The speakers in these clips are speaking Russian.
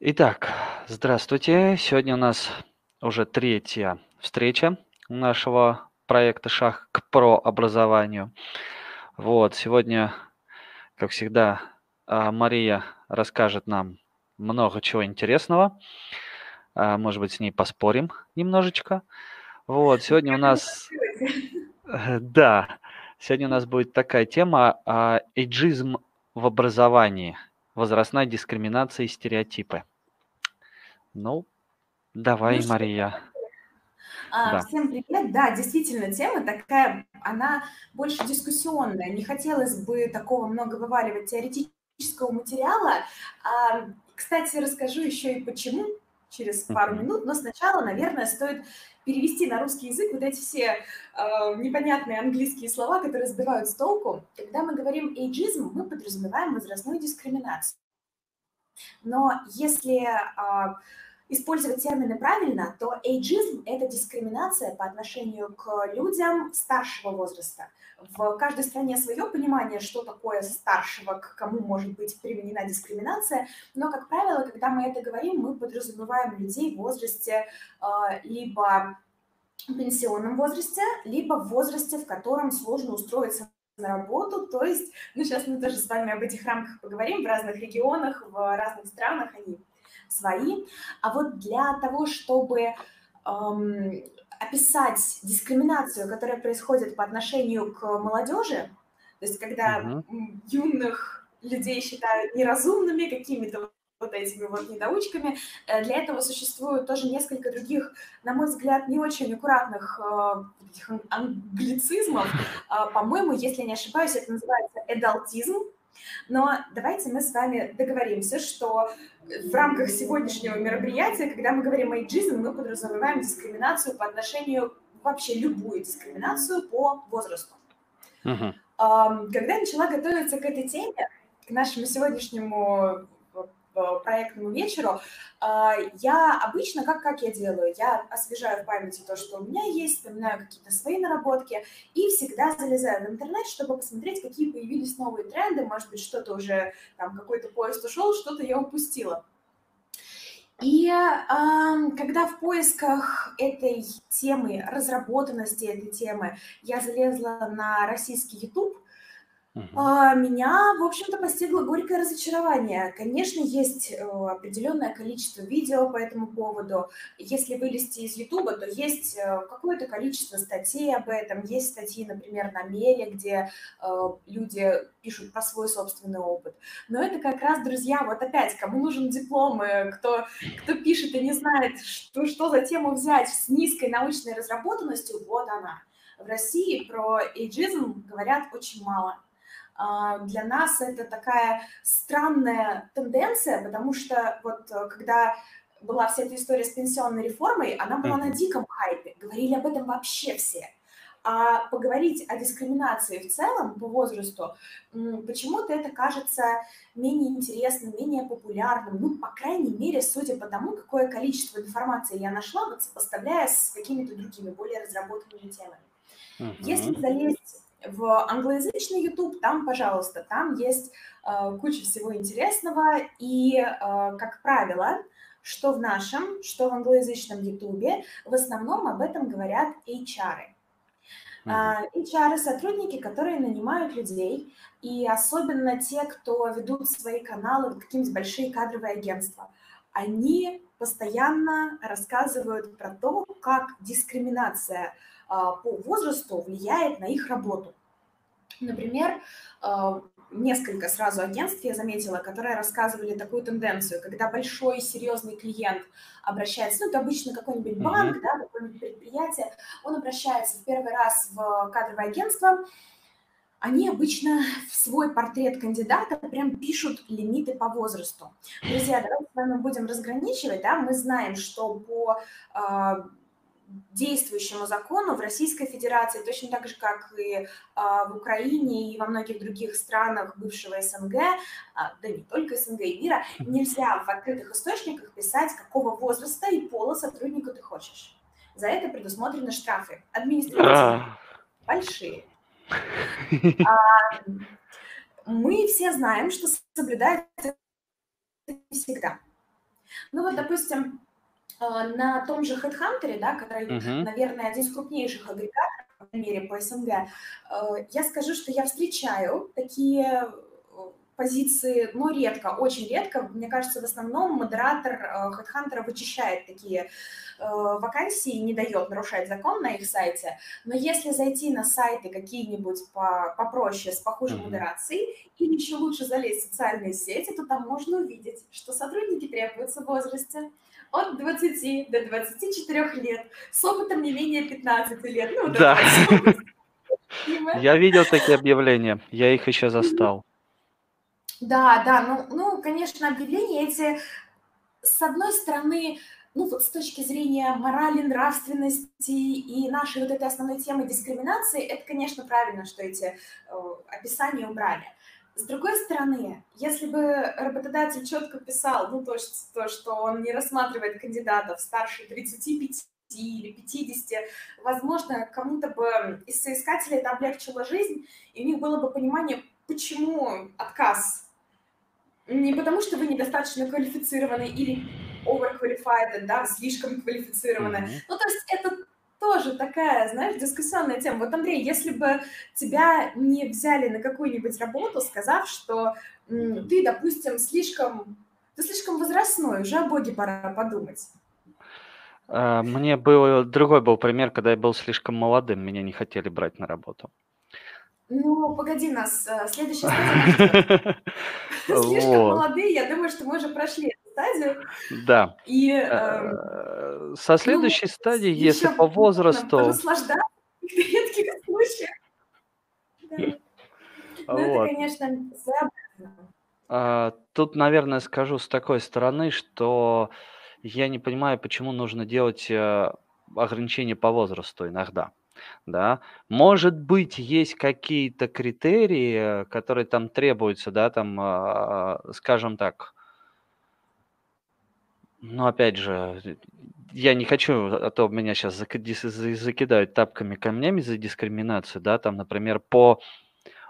Итак, здравствуйте. Сегодня у нас уже третья встреча нашего проекта «Шаг к прообразованию». Вот, сегодня, как всегда, а, Мария расскажет нам много чего интересного. А, может быть, с ней поспорим немножечко. Вот, сегодня у нас... Да, сегодня у нас будет такая тема а, «Эйджизм в образовании. Возрастная дискриминация и стереотипы». Ну, давай, Ну Мария. А, Да. Всем привет. Да, действительно, тема такая, она больше дискуссионная. Не хотелось бы такого много вываливать теоретического материала. А, Кстати, расскажу еще и почему через пару минут, но сначала, наверное, стоит перевести на русский язык вот эти все э, непонятные английские слова, которые сбивают с толку. Когда мы говорим эйджизм, мы подразумеваем возрастную дискриминацию. Но если а, использовать термины правильно, то эйджизм – это дискриминация по отношению к людям старшего возраста. В каждой стране свое понимание, что такое старшего, к кому может быть применена дискриминация, но, как правило, когда мы это говорим, мы подразумеваем людей в возрасте а, либо в пенсионном возрасте, либо в возрасте, в котором сложно устроиться на работу, то есть, ну, сейчас мы тоже с вами об этих рамках поговорим, в разных регионах, в разных странах они свои. А вот для того, чтобы эм, описать дискриминацию, которая происходит по отношению к молодежи, то есть когда Мгм. юных людей считают неразумными, какими-то вот этими вот недоучками. Э, Для этого существует тоже несколько других, на мой взгляд, не очень аккуратных э, англицизмов. А, По-моему, если я не ошибаюсь, это называется эдалтизм. Но давайте мы с вами договоримся, что в рамках сегодняшнего мероприятия, когда мы говорим о эйджизме, мы подразумеваем дискриминацию по отношению, вообще любую дискриминацию по возрасту. Ам, Когда я начала готовиться к этой теме, к нашему сегодняшнему проектному вечеру, а, я обычно, как, как я делаю, я освежаю в памяти то, что у меня есть, вспоминаю какие-то свои наработки, и всегда залезаю в интернет, чтобы посмотреть, какие появились новые тренды, может быть, что-то уже, там, какой-то поезд ушел, что-то я упустила. И ам, когда в поисках этой темы, разработанности этой темы, я залезла на российский YouTube, А, меня, в общем-то, постигло горькое разочарование. Конечно, есть э, определенное количество видео по этому поводу. Если вылезти из Ютуба, то есть э, какое-то количество статей об этом. Есть статьи, например, на Меле, где э, люди пишут про свой собственный опыт. Но это как раз, друзья, вот опять, кому нужен диплом, кто, кто пишет и не знает, что, что за тему взять с низкой научной разработанностью, вот она. В России про эйджизм говорят очень мало. А, Для нас это такая странная тенденция, потому что вот э, когда была вся эта история с пенсионной реформой, она была на диком хайпе, говорили об этом вообще все. А поговорить о дискриминации в целом по возрасту, почему-то это кажется менее интересным, менее популярным, ну, по крайней мере, судя по тому, какое количество информации я нашла, вот сопоставляя с какими-то другими, более разработанными темами. Если Мгм. залезть в англоязычный YouTube, там, пожалуйста, там есть э, куча всего интересного. И, э, как правило, что в нашем, что в англоязычном YouTube, в основном об этом говорят HR. А, HR – сотрудники, которые нанимают людей, и особенно те, кто ведут свои каналы, какие-нибудь большие кадровые агентства, они постоянно рассказывают про то, как дискриминация по возрасту влияет на их работу. Например, а, несколько сразу агентств я заметила, которые рассказывали такую тенденцию, когда большой серьезный клиент обращается, ну, это обычно какой-нибудь банк, Мгм. да, какое-нибудь предприятие, он обращается в первый раз в кадровое агентство, они обычно в свой портрет кандидата прям пишут лимиты по возрасту. Друзья, давайте с вами будем разграничивать, да, мы знаем, что по а, действующему закону в Российской Федерации, точно так же, как и а, в Украине и во многих других странах бывшего СНГ, а, да не только СНГ и мира, нельзя в открытых источниках писать, какого возраста и пола сотрудника ты хочешь. За это предусмотрены штрафы административные, А. большие. Мы все знаем, что соблюдать это не всегда. Ну вот, допустим, на том же HeadHunter, да, который, Мгм. наверное, один из крупнейших агрегаторов в мире по СНГ, э, я скажу, что я встречаю такие э, позиции, но редко, очень редко. Мне кажется, в основном модератор э, HeadHunter вычищает такие э, вакансии не дает нарушать закон на их сайте. Но если зайти на сайты какие-нибудь по, попроще, с похожей Мгм. модерацией, или еще лучше залезть в социальные сети, то там можно увидеть, что сотрудники требуются в возрасте от 20 до 24 лет, с опытом не менее 15 лет. Ну, вот Да. Я видел такие объявления, я их еще застал. Да, да, ну, ну, конечно, объявления эти, с одной стороны, ну, вот с точки зрения морали, нравственности и нашей вот этой основной темы дискриминации, это, конечно, правильно, что эти э, описания убрали. С другой стороны, если бы работодатель четко писал, ну, то, то, что он не рассматривает кандидатов старше 35 или 50, возможно, кому-то бы из соискателей это облегчило жизнь, и у них было бы понимание, почему отказ. Не потому, что вы недостаточно квалифицированы или overqualified, да, слишком квалифицированы. Мгм. Ну, то есть это тоже такая, знаешь, дискуссионная тема. Вот, Андрей, если бы тебя не взяли на какую-нибудь работу, сказав, что м, ты, допустим, слишком, ты слишком возрастной, уже о Боге пора подумать. А, Мне был другой был пример, когда я был слишком молодым, меня не хотели брать на работу. Ну, погоди нас, э, следующая стадия. Слишком молодые, я думаю, что мы уже прошли стадию. да. И эм, Э, Со ну, следующей стадии, если по возрасту, понаслаждаться в редких случаях. Да. Ну, это, вот, конечно, своеобразно. а, тут, наверное, скажу с такой стороны, что я не понимаю, почему нужно делать э, ограничения по возрасту иногда. Да, может быть, есть какие-то критерии, э, которые там требуются, да, там, а, скажем так, ну, опять же, э, я не хочу, а то меня сейчас закидают тапками камнями за дискриминацию, да, там, например, по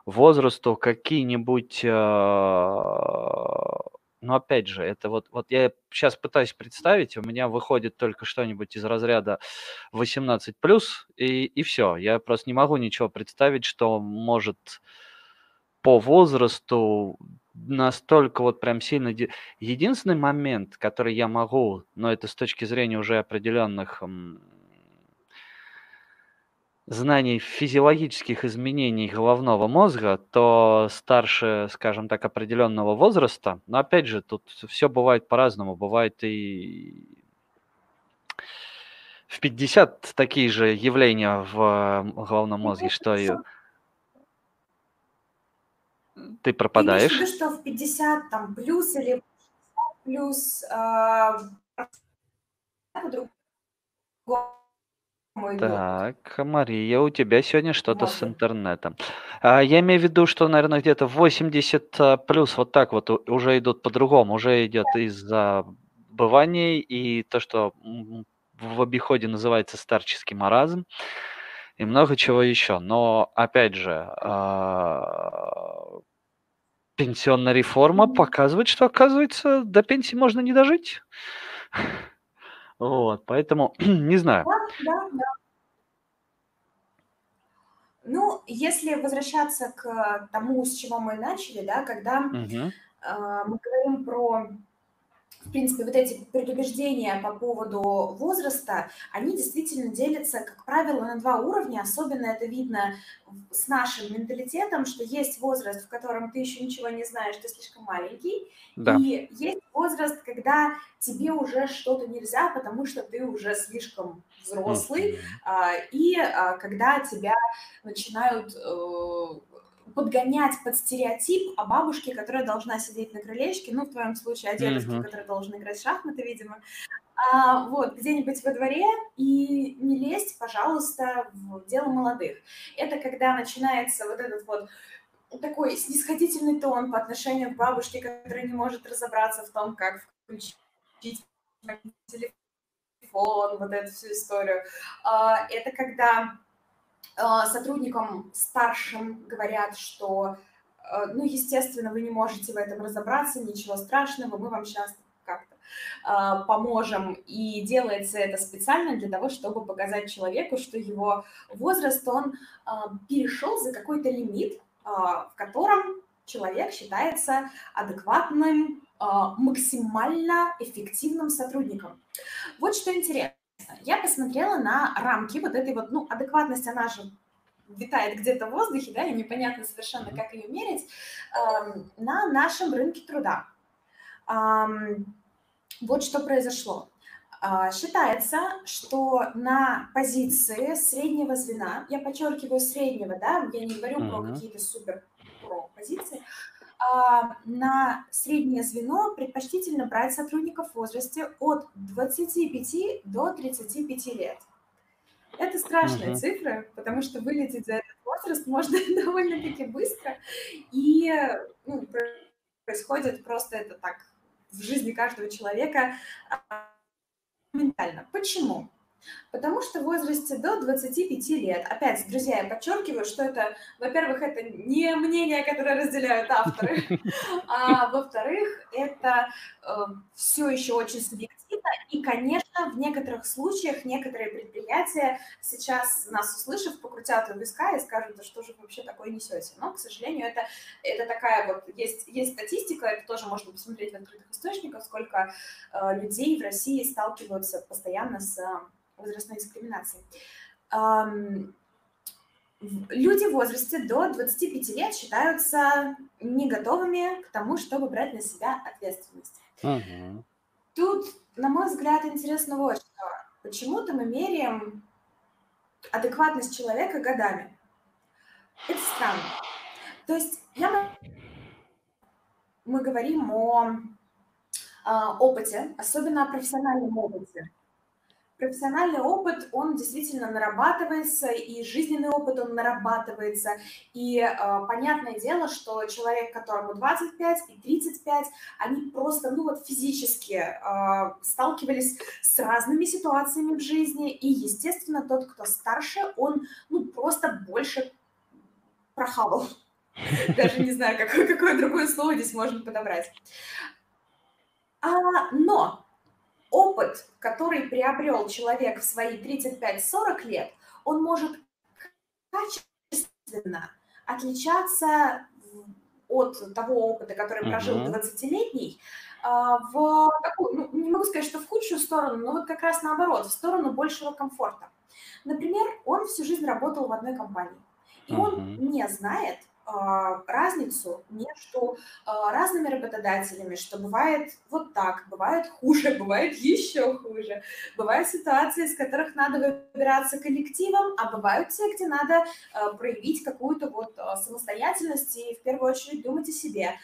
возрасту какие-нибудь, а, ну, опять же, это вот, вот я сейчас пытаюсь представить, у меня выходит только что-нибудь из разряда 18 плюс, и, и все. Я просто не могу ничего представить, что может по возрасту настолько вот прям сильно... ди- Единственный момент, который я могу, но это с точки зрения уже определенных знаний физиологических изменений головного мозга, то старше, скажем так, определенного возраста, но опять же, тут все бывает по-разному. Бывает и в 50 такие же явления в головном мозге, что и ты Ты виду, пропадаешь. что в 50 там плюс или 60 плюс идут? Так, Мария, у тебя сегодня что-то с интернетом. А, я имею в виду, что, наверное, где-то 80 а, плюс вот так вот уже идут по-другому. Уже идет из-за бываний и то, что в обиходе называется старческий маразм и много чего еще. Но, опять же, а, пенсионная реформа показывает, что, оказывается, до пенсии можно не дожить. Вот, поэтому не знаю. Да, да, да. Ну, если возвращаться к тому, с чего мы начали, да, когда Мгм. а, мы говорим про, в принципе, вот эти предубеждения по поводу возраста, они действительно делятся, как правило, на два уровня. Особенно это видно с нашим менталитетом, что есть возраст, в котором ты еще ничего не знаешь, ты слишком маленький, Да. и есть возраст, когда тебе уже что-то нельзя, потому что ты уже слишком взрослый, а, и а, когда тебя начинают э, подгонять под стереотип о бабушке, которая должна сидеть на крылечке, ну, в твоем случае, о дедушке, Мгм. который должен играть в шахматы, видимо, а, вот, где-нибудь во дворе, и не лезть, пожалуйста, в дело молодых. Это когда начинается вот этот вот такой снисходительный тон по отношению к бабушке, которая не может разобраться в том, как включить телефон, вот эту всю историю. А, Это когда сотрудникам старшим говорят, что, э, ну, естественно, вы не можете в этом разобраться, ничего страшного, мы вам сейчас как-то э, поможем. И делается это специально для того, чтобы показать человеку, что его возраст, он э, перешел за какой-то лимит, э, в котором человек считается адекватным, э, максимально эффективным сотрудником. Вот что интересно. Я посмотрела на рамки вот этой вот, ну, адекватность, она же витает где-то в воздухе, да, и непонятно совершенно, как ее мерить, эм, на нашем рынке труда. Вот что произошло. Э, считается, что на позиции среднего звена, я подчеркиваю среднего, да, я не говорю mm-hmm. про какие-то супер про позиции, а, на среднее звено предпочтительно брать сотрудников в возрасте от 25 до 35 лет. Это страшные uh-huh. цифры, потому что вылететь за этот возраст можно довольно-таки быстро. И ну, происходит просто это так в жизни каждого человека а, моментально. Почему? Потому что в возрасте до 25 лет, опять, друзья, я подчеркиваю, что это, во-первых, это не мнение, которое разделяют авторы, а во-вторых, это э, все еще очень субъективно. И, конечно, в некоторых случаях некоторые предприятия сейчас, нас услышав, покрутят у виска и скажут, да что же вы вообще такое несете. Но, к сожалению, это, это такая вот, есть, есть статистика, это тоже можно посмотреть в открытых источниках, сколько э, людей в России сталкиваются постоянно с возрастной дискриминации. Люди в возрасте до 25 лет считаются не готовыми к тому, чтобы брать на себя ответственность. Угу. Тут, на мой взгляд, интересно вот что. Почему-то мы меряем адекватность человека годами. Это странно. То есть я... мы говорим о, о опыте, особенно о профессиональном опыте профессиональный опыт, он действительно нарабатывается, и жизненный опыт, он нарабатывается. И э, понятное дело, что человек, которому 25 и 35, они просто, ну вот физически э, сталкивались с разными ситуациями в жизни, и, естественно, тот, кто старше, он, ну, просто больше прохавал. Даже не знаю, какое, какое другое слово здесь можно подобрать. А, но опыт, который приобрел человек в свои 35-40 лет, он может качественно отличаться от того опыта, который прожил uh-huh. 20-летний, а, в такую, ну, не могу сказать, что в худшую сторону, но вот как раз наоборот, в сторону большего комфорта. Например, он всю жизнь работал в одной компании, и uh-huh. он не знает, разницу между а, разными работодателями, что бывает вот так, бывает хуже, бывает еще хуже. Бывают ситуации, из которых надо выбираться коллективом, а бывают те, где надо а, проявить какую-то вот самостоятельность и в первую очередь думать о себе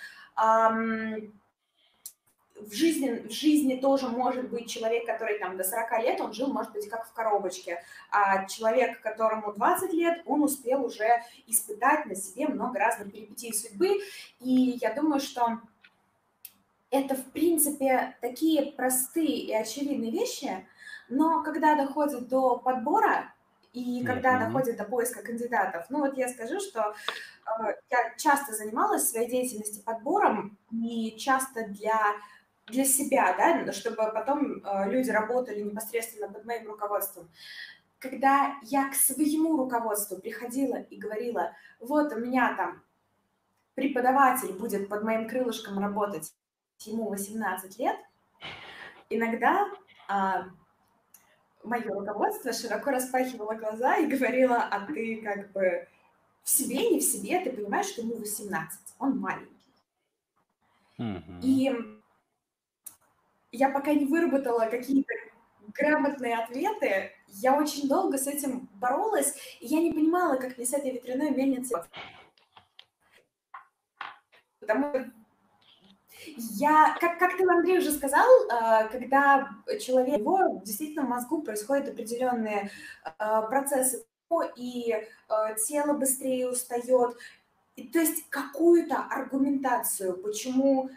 в жизни, в жизни тоже может быть человек, который там до 40 лет, он жил, может быть, как в коробочке, а человек, которому 20 лет, он успел уже испытать на себе много разных перипетий судьбы, и я думаю, что это, в принципе, такие простые и очевидные вещи, но когда доходит до подбора, и когда mm-hmm. доходит до поиска кандидатов, ну вот я скажу, что э, я часто занималась своей деятельностью подбором, и часто для для себя, да, чтобы потом э, люди работали непосредственно под моим руководством. Когда я к своему руководству приходила и говорила, вот у меня там преподаватель будет под моим крылышком работать, ему 18 лет, иногда а, мое руководство широко распахивало глаза и говорило, а ты как бы в себе, не в себе, ты понимаешь, что ему 18, он маленький. Mm-hmm. И я пока не выработала какие-то грамотные ответы, я очень долго с этим боролась, и я не понимала, как мне с этой ветряной мельницей... Потому что я, как, как ты, Андрей, уже сказал, а, когда человек, его действительно в мозгу происходят определенные а, процессы, и а, тело быстрее устает, и, то есть какую-то аргументацию, почему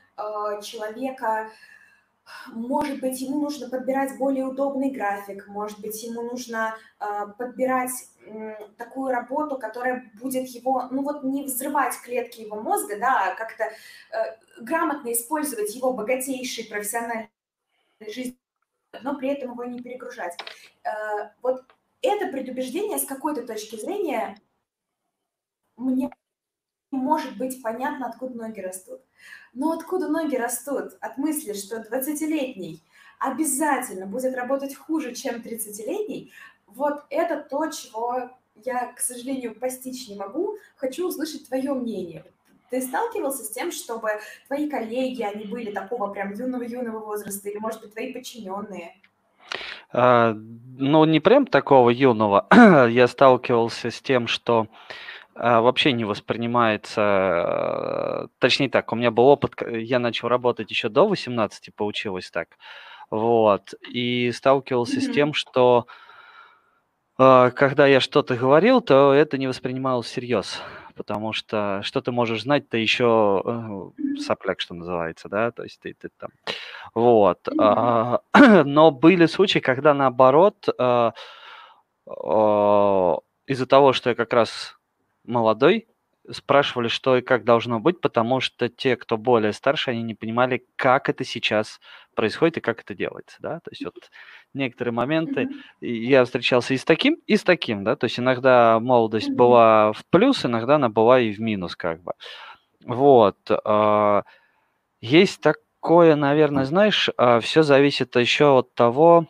человека может быть, ему нужно подбирать более удобный график, может быть, ему нужно э, подбирать э, такую работу, которая будет его, ну вот не взрывать клетки его мозга, да, а как-то э, грамотно использовать его богатейший профессиональный жизнь, но при этом его не перегружать. Э, вот это предубеждение с какой-то точки зрения мне может быть понятно, откуда ноги растут. Но откуда ноги растут? От мысли, что 20-летний обязательно будет работать хуже, чем 30-летний, вот это то, чего я, к сожалению, постичь не могу. Хочу услышать твое мнение. Ты сталкивался с тем, чтобы твои коллеги, они были такого прям юного-юного возраста, или, может быть, твои подчиненные? А, ну, не прям такого юного. я сталкивался с тем, что вообще не воспринимается, э, точнее так, у меня был опыт, я начал работать еще до 18, получилось так, вот, и сталкивался с тем, что а, когда я что-то говорил, то это не воспринималось всерьез, потому что что ты можешь знать, ты еще э, сопляк, что называется, да, то есть ты, ты там, вот, а, но были случаи, когда наоборот, из-за того, что я как раз молодой, спрашивали, что и как должно быть, потому что те, кто более старше, они не понимали, как это сейчас происходит и как это делается, да, то есть вот некоторые моменты я встречался и с таким, и с таким, да, то есть иногда молодость была в плюс, иногда она была и в минус, как бы, вот, а, есть такое, наверное, знаешь, а, все зависит еще от того,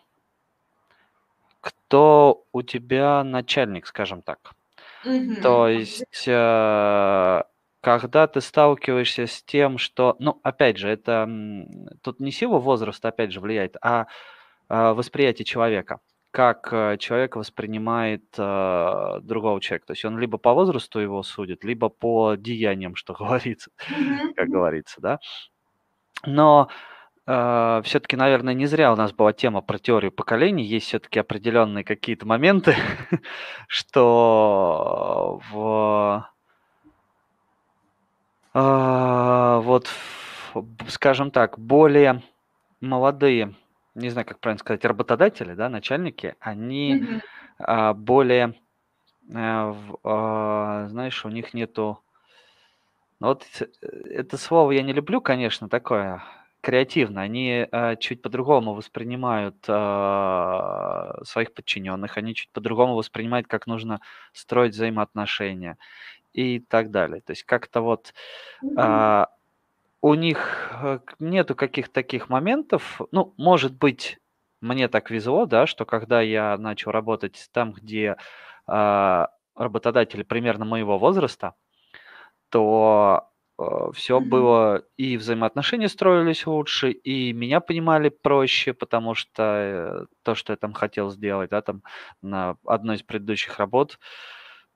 кто у тебя начальник, скажем так, то есть, э, когда ты сталкиваешься с тем, что, ну, опять же, это тут не сила возраста, опять же, влияет, а, а восприятие человека. Как э, человек воспринимает э, другого человека. То есть он либо по возрасту его судит, либо по деяниям, что говорится, как говорится, да. Но э, все-таки, наверное, не зря у нас была тема про теорию поколений. Есть все-таки определенные какие-то моменты, что в э, вот, скажем так, более молодые, не знаю, как правильно сказать, работодатели, да, начальники, они э, более, э, э, знаешь, у них нету, ну вот это слово я не люблю, конечно, такое креативно, они э, чуть по-другому воспринимают э, своих подчиненных, они чуть по-другому воспринимают, как нужно строить взаимоотношения и так далее. То есть как-то вот э, у них э, нету каких-то таких моментов. Ну, может быть, мне так везло, да, что когда я начал работать там, где э, работодатели примерно моего возраста, то Э, все было, и взаимоотношения строились лучше, и меня понимали проще, потому что э, то, что я там хотел сделать, да, там на одной из предыдущих работ,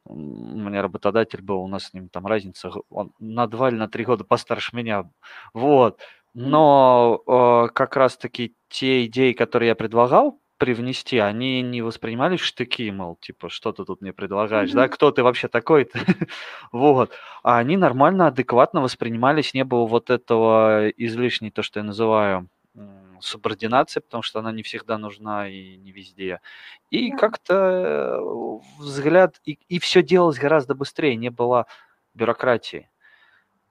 у меня работодатель был, у нас с ним там разница, он на 2 или на 3 года постарше меня, вот. Но э, как раз-таки те идеи, которые я предлагал, привнести, они не воспринимались в штыки, мол, типа, что ты тут мне предлагаешь, да, кто ты вообще такой вот. А они нормально, адекватно воспринимались, не было вот этого излишней, то, что я называю субординации, потому что она не всегда нужна и не везде. И как-то э, взгляд, и, и все делалось гораздо быстрее, не было бюрократии.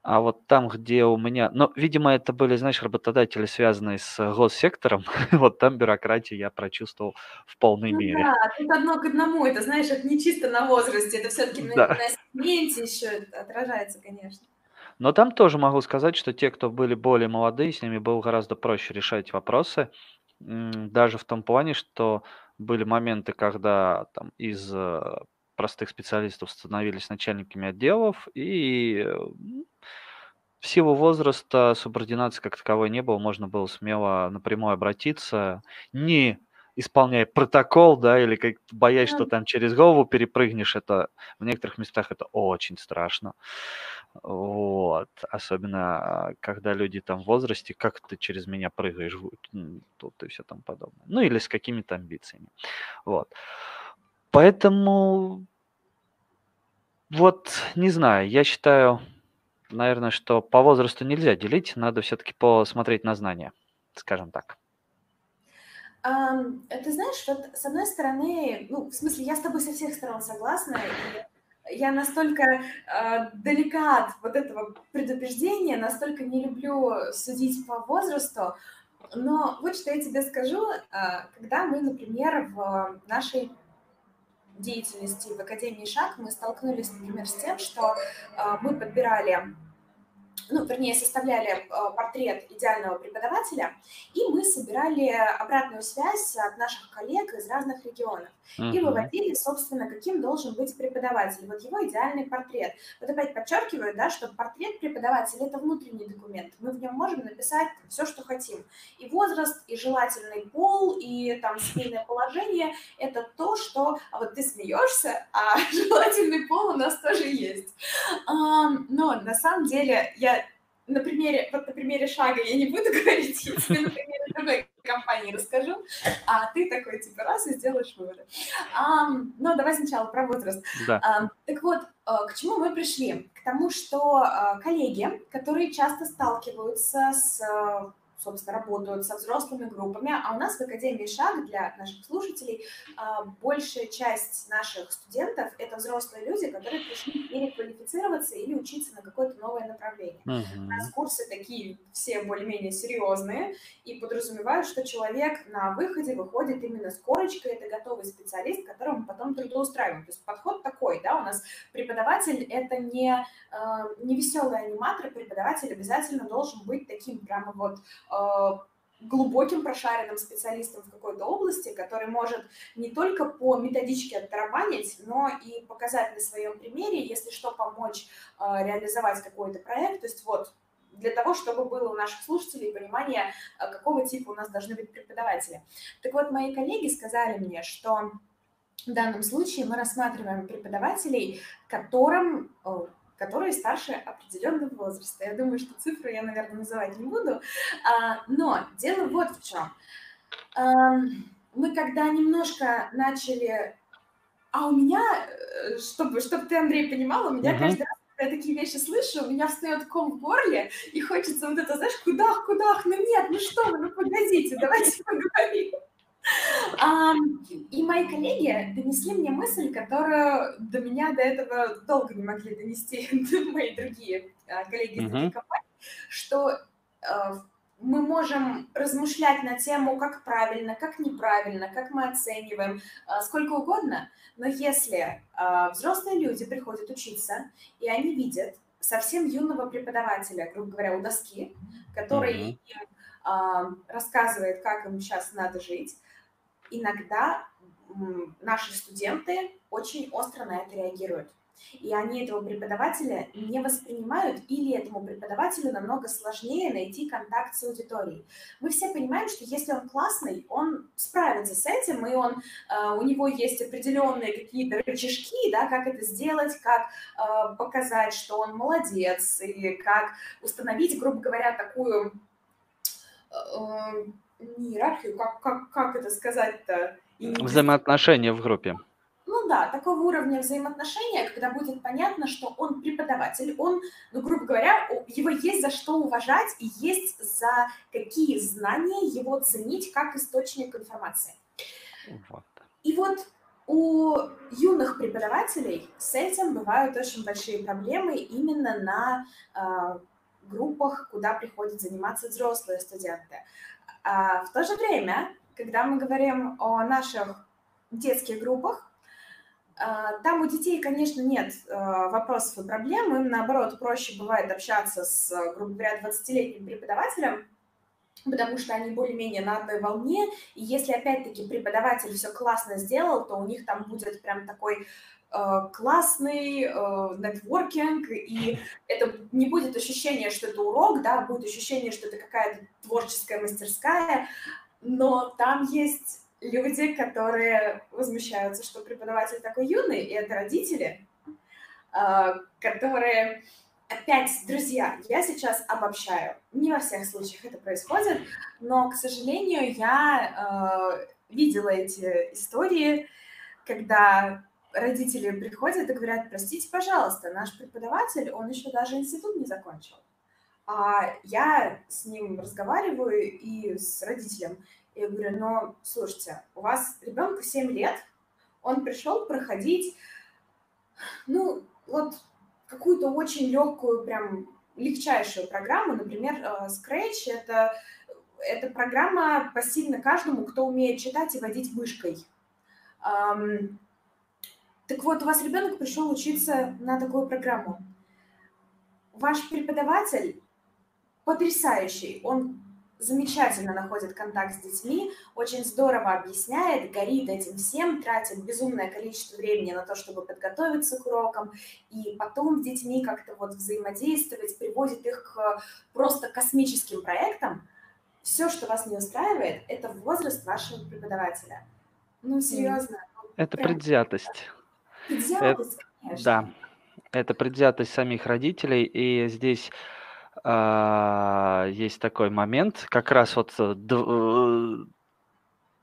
А вот там, где у меня... Ну, видимо, это были, знаешь, работодатели, связанные с госсектором. вот там бюрократию я прочувствовал в полной ну, мере. Да, тут одно к одному. Это, знаешь, это не чисто на возрасте. Это все-таки да. на, на сегменте еще отражается, конечно. Но там тоже могу сказать, что те, кто были более молодые, с ними было гораздо проще решать вопросы. Даже в том плане, что были моменты, когда там из э, простых специалистов становились начальниками отделов, и в силу возраста субординации как таковой не было, можно было смело напрямую обратиться, не исполняя протокол, да, или как боясь, что там через голову перепрыгнешь, это в некоторых местах это очень страшно. Вот. Особенно, когда люди там в возрасте, как ты через меня прыгаешь, тут и все там подобное. Ну, или с какими-то амбициями. Вот. Поэтому, вот, не знаю, я считаю, наверное, что по возрасту нельзя делить, надо все-таки посмотреть на знания. скажем так. Ты знаешь, вот с одной стороны, ну, в смысле, я с тобой со всех сторон согласна, и я настолько э, далека от вот этого предупреждения, настолько не люблю судить по возрасту, но вот что я тебе скажу, э, когда мы, например, в нашей деятельности в Академии ШАГ мы столкнулись, например, с тем, что э, мы подбирали ну, вернее, составляли э, портрет идеального преподавателя, и мы собирали обратную связь от наших коллег из разных регионов uh-huh. и выводили, собственно, каким должен быть преподаватель. Вот его идеальный портрет. Вот опять подчеркиваю, да, что портрет преподавателя – это внутренний документ. Мы в нем можем написать все, что хотим. И возраст, и желательный пол, и там семейное положение – это то, что… А вот ты смеешься, а желательный пол у нас тоже есть. Но на самом деле я на примере, вот на примере шага я не буду говорить, я тебе на примере другой компании расскажу, а ты такой, типа, раз и сделаешь выводы. А, ну, давай сначала про возраст. Да. А, так вот, а, к чему мы пришли? К тому, что а, коллеги, которые часто сталкиваются с собственно, работают со взрослыми группами, а у нас в Академии ШАГ для наших слушателей а, большая часть наших студентов – это взрослые люди, которые пришли переквалифицироваться или учиться на какое-то новое направление. Uh-huh. У нас курсы такие все более-менее серьезные и подразумевают, что человек на выходе выходит именно с корочкой, это готовый специалист, которого мы потом трудоустраиваем. То есть подход такой, да, у нас преподаватель – это не, а, не веселый аниматор, преподаватель обязательно должен быть таким прямо вот Э, глубоким прошаренным специалистом в какой-то области, который может не только по методичке оттарабанить, но и показать на своем примере, если что, помочь э, реализовать какой-то проект. То есть вот для того, чтобы было у наших слушателей понимание, э, какого типа у нас должны быть преподаватели. Так вот, мои коллеги сказали мне, что в данном случае мы рассматриваем преподавателей, которым которые старше определенного возраста. Я думаю, что цифру я, наверное, называть не буду. А, но дело вот в чем. Мы когда немножко начали... А у меня, э, чтобы, чтобы ты, Андрей, понимал, у меня uh-huh. каждый раз когда я такие вещи слышу, у меня встает ком в горле, и хочется вот это, знаешь, кудах, кудах, ну нет, ну что вы, ну погодите, давайте поговорим. И мои коллеги донесли мне мысль, которую до меня до этого долго не могли донести мои другие а, коллеги из других компаний, что а, мы можем размышлять на тему, как правильно, как неправильно, как мы оцениваем, а, сколько угодно, но если взрослые люди приходят учиться, и они видят совсем юного преподавателя, грубо говоря, у доски, который mm-hmm. им рассказывает, как им сейчас надо жить, иногда наши студенты очень остро на это реагируют. И они этого преподавателя не воспринимают, или этому преподавателю намного сложнее найти контакт с аудиторией. Мы все понимаем, что если он классный, он справится с этим, и он, э, у него есть определенные какие-то рычажки, да, как это сделать, как э, показать, что он молодец, и как установить, грубо говоря, такую э, не иерархию, как, как, как это сказать-то? Взаимоотношения в группе. Ну да, такого уровня взаимоотношения, когда будет понятно, что он преподаватель, он, ну, грубо говоря, его есть за что уважать и есть за какие знания его ценить как источник информации. Вот. И вот у юных преподавателей с этим бывают очень большие проблемы именно на э, группах, куда приходят заниматься взрослые студенты. А в то же время, когда мы говорим о наших детских группах, а, там у детей, конечно, нет а, вопросов и проблем, им, наоборот, проще бывает общаться с, грубо говоря, 20-летним преподавателем, потому что они более-менее на одной волне, и если, опять-таки, преподаватель все классно сделал, то у них там будет прям такой классный э, нетворкинг, и это не будет ощущение, что это урок, да, будет ощущение, что это какая-то творческая мастерская, но там есть люди, которые возмущаются, что преподаватель такой юный, и это родители, э, которые опять, друзья, я сейчас обобщаю. Не во всех случаях это происходит, но, к сожалению, я э, видела эти истории, когда родители приходят и говорят, простите, пожалуйста, наш преподаватель, он еще даже институт не закончил. А я с ним разговариваю и с родителем. Я говорю, ну, слушайте, у вас ребенку 7 лет, он пришел проходить, ну, вот какую-то очень легкую, прям легчайшую программу, например, э, Scratch — это, это программа пассивна каждому, кто умеет читать и водить мышкой. Так вот, у вас ребенок пришел учиться на такую программу. Ваш преподаватель потрясающий, он замечательно находит контакт с детьми, очень здорово объясняет, горит этим всем, тратит безумное количество времени на то, чтобы подготовиться к урокам, и потом с детьми как-то вот взаимодействовать, приводит их к просто космическим проектам. Все, что вас не устраивает, это возраст вашего преподавателя. Ну, серьезно. Это прям... предвзятость. Предвзятость, конечно. Да, это предвзятость самих родителей, и здесь а, есть такой момент, как раз вот э, э,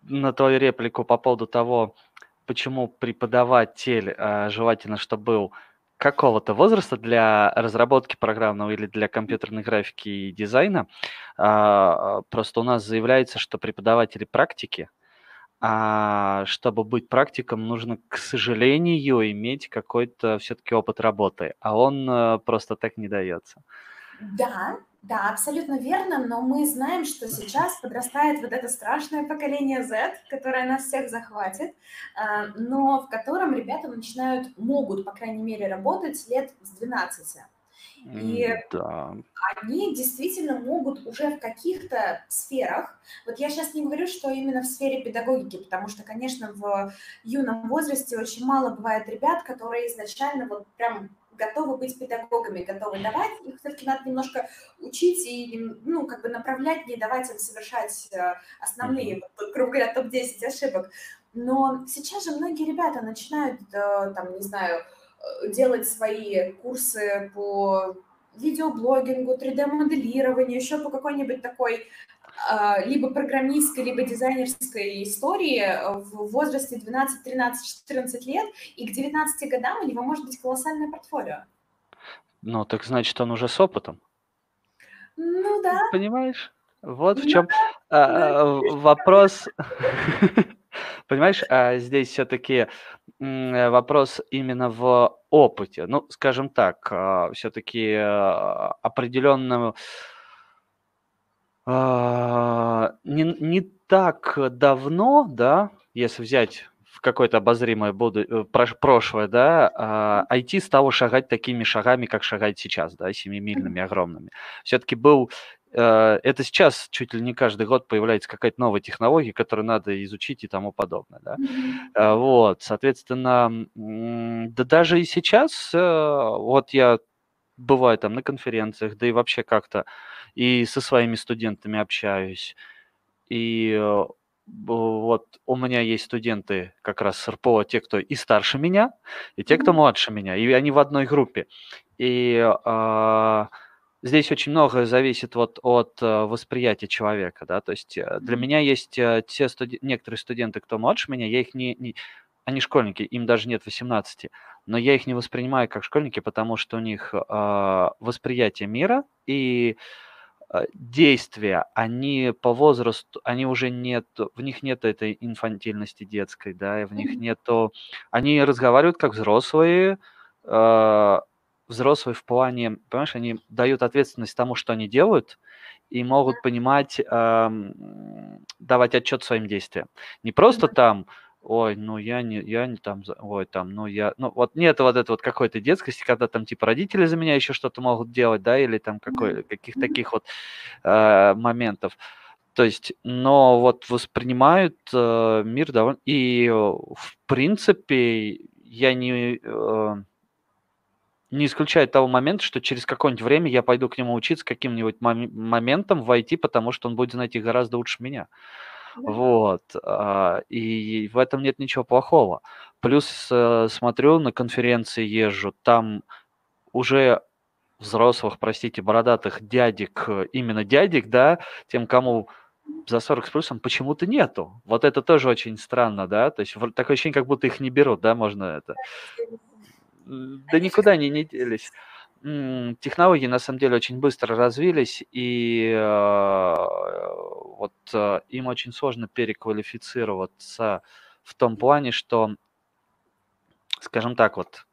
на твою реплику по поводу того, почему преподаватель а, желательно, чтобы был какого-то возраста для разработки программного или для компьютерной графики и дизайна. А, просто у нас заявляется, что преподаватели практики, а чтобы быть практиком, нужно, к сожалению, иметь какой-то все-таки опыт работы, а он э, просто так не дается. Да, да, абсолютно верно, но мы знаем, что сейчас подрастает вот это страшное поколение Z, которое нас всех захватит, а, но в котором ребята начинают, могут, по крайней мере, работать лет с 12. И да. они действительно могут уже в каких-то сферах, вот я сейчас не говорю, что именно в сфере педагогики, потому что, конечно, в юном возрасте очень мало бывает ребят, которые изначально вот прям готовы быть педагогами, готовы давать, их все-таки надо немножко учить и, ну, как бы направлять, не давать им совершать э, основные, вот, грубо говоря, топ-10 ошибок. Но сейчас же многие ребята начинают, э, там, не знаю, делать свои курсы по видеоблогингу, 3D-моделированию, еще по какой-нибудь такой а, либо программистской, либо дизайнерской истории э, в возрасте 12, 13, 14 лет, и к 19 годам у него может быть колоссальное портфолио. Ну, так значит, он уже с опытом. Ну да. Понимаешь? Вот в чем ну, а, вопрос. Понимаешь, а здесь все-таки вопрос именно в опыте. Ну, скажем так, а, все-таки определенную а, не, не так давно, да, если взять в какое-то обозримое буду, э, прошлое, да, IT а, стало шагать такими шагами, как шагает сейчас, да, семимильными, огромными. Все-таки был э, это сейчас чуть ли не каждый год появляется какая-то новая технология, которую надо изучить и тому подобное. Да? Mm-hmm. Вот, соответственно, да даже и сейчас, вот я бываю там на конференциях, да и вообще как-то и со своими студентами общаюсь. И э, вот у меня есть студенты как раз с РПО, те, кто и старше меня, и те, кто младше меня, и они в одной группе. И э, здесь очень многое зависит вот от э, восприятия человека, да, то есть э, для меня есть э, те студ... некоторые студенты, кто младше меня, я их не, не, они школьники, им даже нет 18, но я их не воспринимаю как школьники, потому что у них э, восприятие мира и действия, они по возрасту, они уже нет, в них нет этой инфантильности детской, да, в них нету, они разговаривают как взрослые, э, взрослые в плане, понимаешь, они дают ответственность тому, что они делают, и могут понимать, э, давать отчет своим действиям. Не просто там ой, ну я не, я не там, ой, там, ну я, ну вот нет вот этой вот какой-то детскости, когда там типа родители за меня еще что-то могут делать, да, или там какой, каких таких вот э, моментов. То есть, но вот воспринимают э, мир довольно... И, в принципе, я не, э, не исключаю того момента, что через какое-нибудь время я пойду к нему учиться каким-нибудь мом- моментом войти, потому что он будет знать их гораздо лучше меня. Вот. А, и в этом нет ничего плохого. Плюс э, смотрю, на конференции езжу, там уже взрослых, простите, бородатых дядек, именно дядек, да, тем, кому за 40 с плюсом почему-то нету. Вот это тоже очень странно, да, то есть такое ощущение, как будто их не берут, да, можно это. Да никуда они не делись. технологии на самом деле очень быстро развились, и э, вот э, им очень сложно переквалифицироваться в том плане, что, скажем так, вот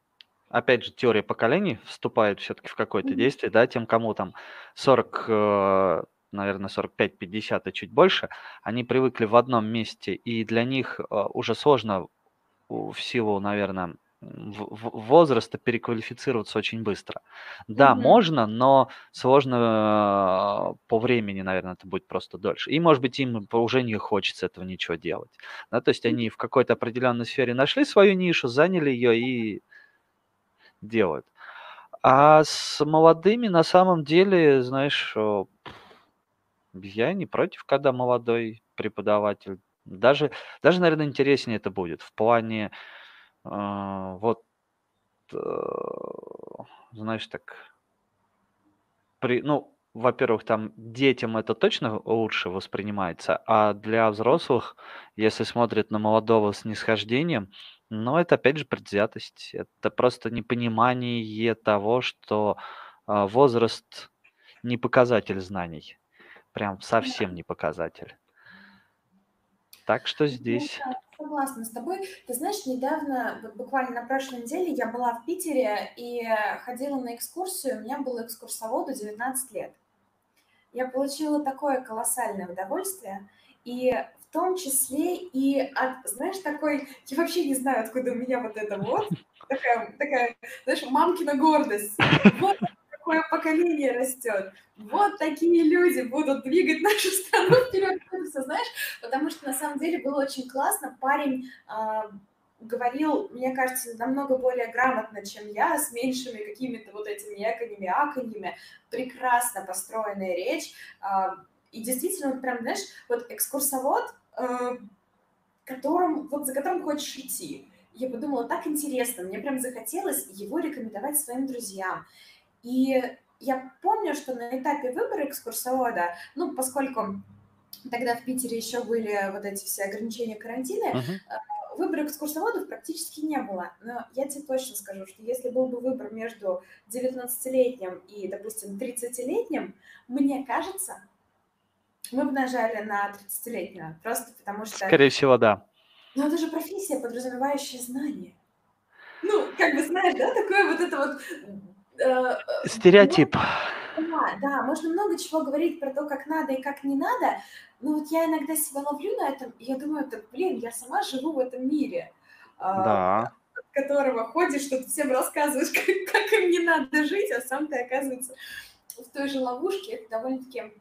опять же, теория поколений вступает все-таки в какое-то действие, да, тем, кому там 40, э, наверное, 45-50 и чуть больше, они привыкли в одном месте, и для них э, уже сложно в силу, наверное, возраста переквалифицироваться очень быстро. Да, Мгм. можно, но сложно по времени, наверное, это будет просто дольше. И, может быть, им уже не хочется этого ничего делать. Да, то есть они в какой-то определенной сфере нашли свою нишу, заняли ее и делают. А с молодыми на самом деле, знаешь, я не против, когда молодой преподаватель. Даже, даже, наверное, интереснее это будет в плане, вот, э, знаешь, так, при, ну, во-первых, там детям это точно лучше воспринимается, а для взрослых, если смотрят на молодого с нисхождением, но это опять же предвзятость. Это просто непонимание того, что а, возраст не показатель знаний. Прям совсем не показатель. Так что здесь... Согласна с тобой. Ты знаешь, недавно, вот буквально на прошлой неделе, я была в Питере и ходила на экскурсию. У меня был экскурсоводу 19 лет. Я получила такое колоссальное удовольствие. И в том числе и от, знаешь, такой, я вообще не знаю, откуда у меня вот это вот, такая, такая знаешь, мамкина гордость. Вот какое поколение растет. Вот такие люди будут двигать нашу страну вперед. Знаешь, потому что на самом деле было очень классно. Парень э, говорил, мне кажется, намного более грамотно, чем я, с меньшими какими-то вот этими эконями, аконьями. Прекрасно построенная речь. Э, и действительно, прям, знаешь, вот экскурсовод, э, которым, вот за которым хочешь идти. Я подумала, так интересно, мне прям захотелось его рекомендовать своим друзьям. И я помню, что на этапе выбора экскурсовода, ну, поскольку тогда в Питере еще были вот эти все ограничения карантина, uh-huh. выбора экскурсоводов практически не было. Но я тебе точно скажу, что если был бы выбор между 19-летним и, допустим, 30-летним, мне кажется, мы бы нажали на 30-летнюю, просто потому что... Скорее всего, да. Но это же профессия, подразумевающая знания. Ну, как бы знаешь, да, такое вот это вот... Э, э Стереотип. Да, да, можно много чего говорить про то, как надо и как не надо, но вот я иногда себя ловлю на этом, и я думаю, так, блин, я сама живу в этом мире. А, да. От которого ходишь, что ты всем рассказываешь, как, как им не надо жить, а сам ты оказывается в той же ловушке. Это довольно-таки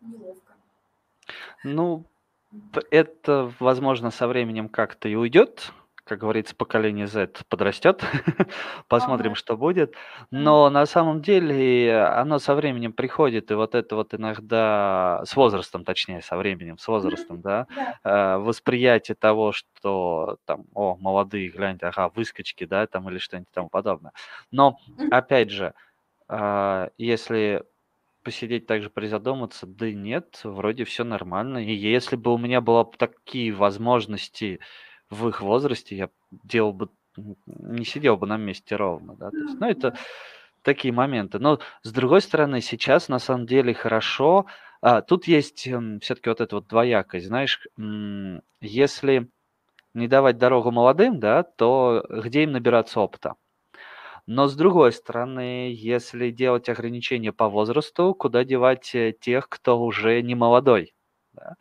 неловко. Ну, это, возможно, со временем как-то и уйдет. Как говорится, поколение Z подрастет. Посмотрим, Ага. что будет. Но на самом деле оно со временем приходит, и вот это вот иногда с возрастом, точнее, со временем, с возрастом, да, Да. э, восприятие того, что там, о, молодые, гляньте, ага, выскочки, да, там или что-нибудь тому подобное. Но, опять же, а, если посидеть также призадуматься, да нет, вроде все нормально. И если бы у меня было такие возможности в их возрасте, я делал бы, не сидел бы на месте ровно, да. То есть, ну, это такие моменты. Но с другой стороны, сейчас на самом деле хорошо. А, тут есть м, все-таки вот эта вот двоякость, знаешь, если не давать дорогу молодым, да, то где им набираться опыта? Но с другой стороны, если делать ограничения по возрасту, куда девать э, тех, кто уже не молодой? Да?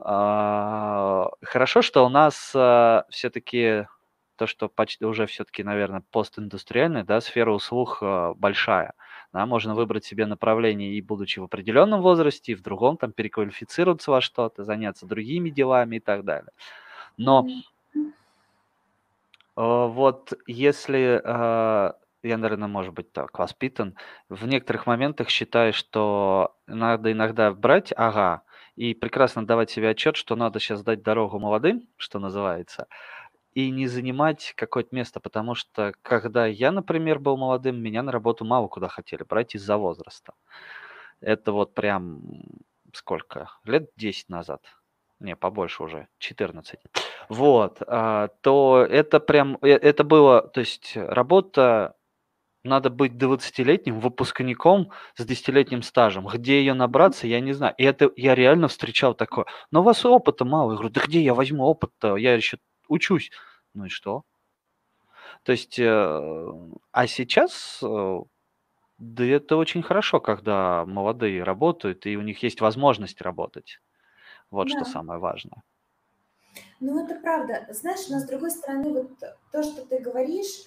А, хорошо, что у нас а, все-таки то, что почти уже все-таки, наверное, постиндустриальная, да, сфера услуг а, большая. Да, можно выбрать себе направление и будучи в определенном возрасте, и в другом там переквалифицироваться во что-то, заняться другими делами и так далее. Но вот если, я, наверное, может быть, так воспитан, в некоторых моментах считаю, что надо иногда брать ага и прекрасно давать себе отчет, что надо сейчас дать дорогу молодым, что называется, и не занимать какое-то место, потому что когда я, например, был молодым, меня на работу мало куда хотели брать из-за возраста. Это вот прям сколько? Лет 10 назад не, побольше уже, 14. Вот, а, то это прям, э, это было, то есть работа Надо быть 20-летним выпускником с 10-летним стажем. Где ее набраться, я не знаю. И это я реально встречал такое. Но у вас опыта мало. Я говорю, да где я возьму опыт-то? Я еще учусь. Ну и что? То есть, э, а сейчас, э, да это очень хорошо, когда молодые работают, и у них есть возможность работать. Вот что Да. самое важное. Ну, это правда. Знаешь, но с другой стороны, вот то, что ты говоришь,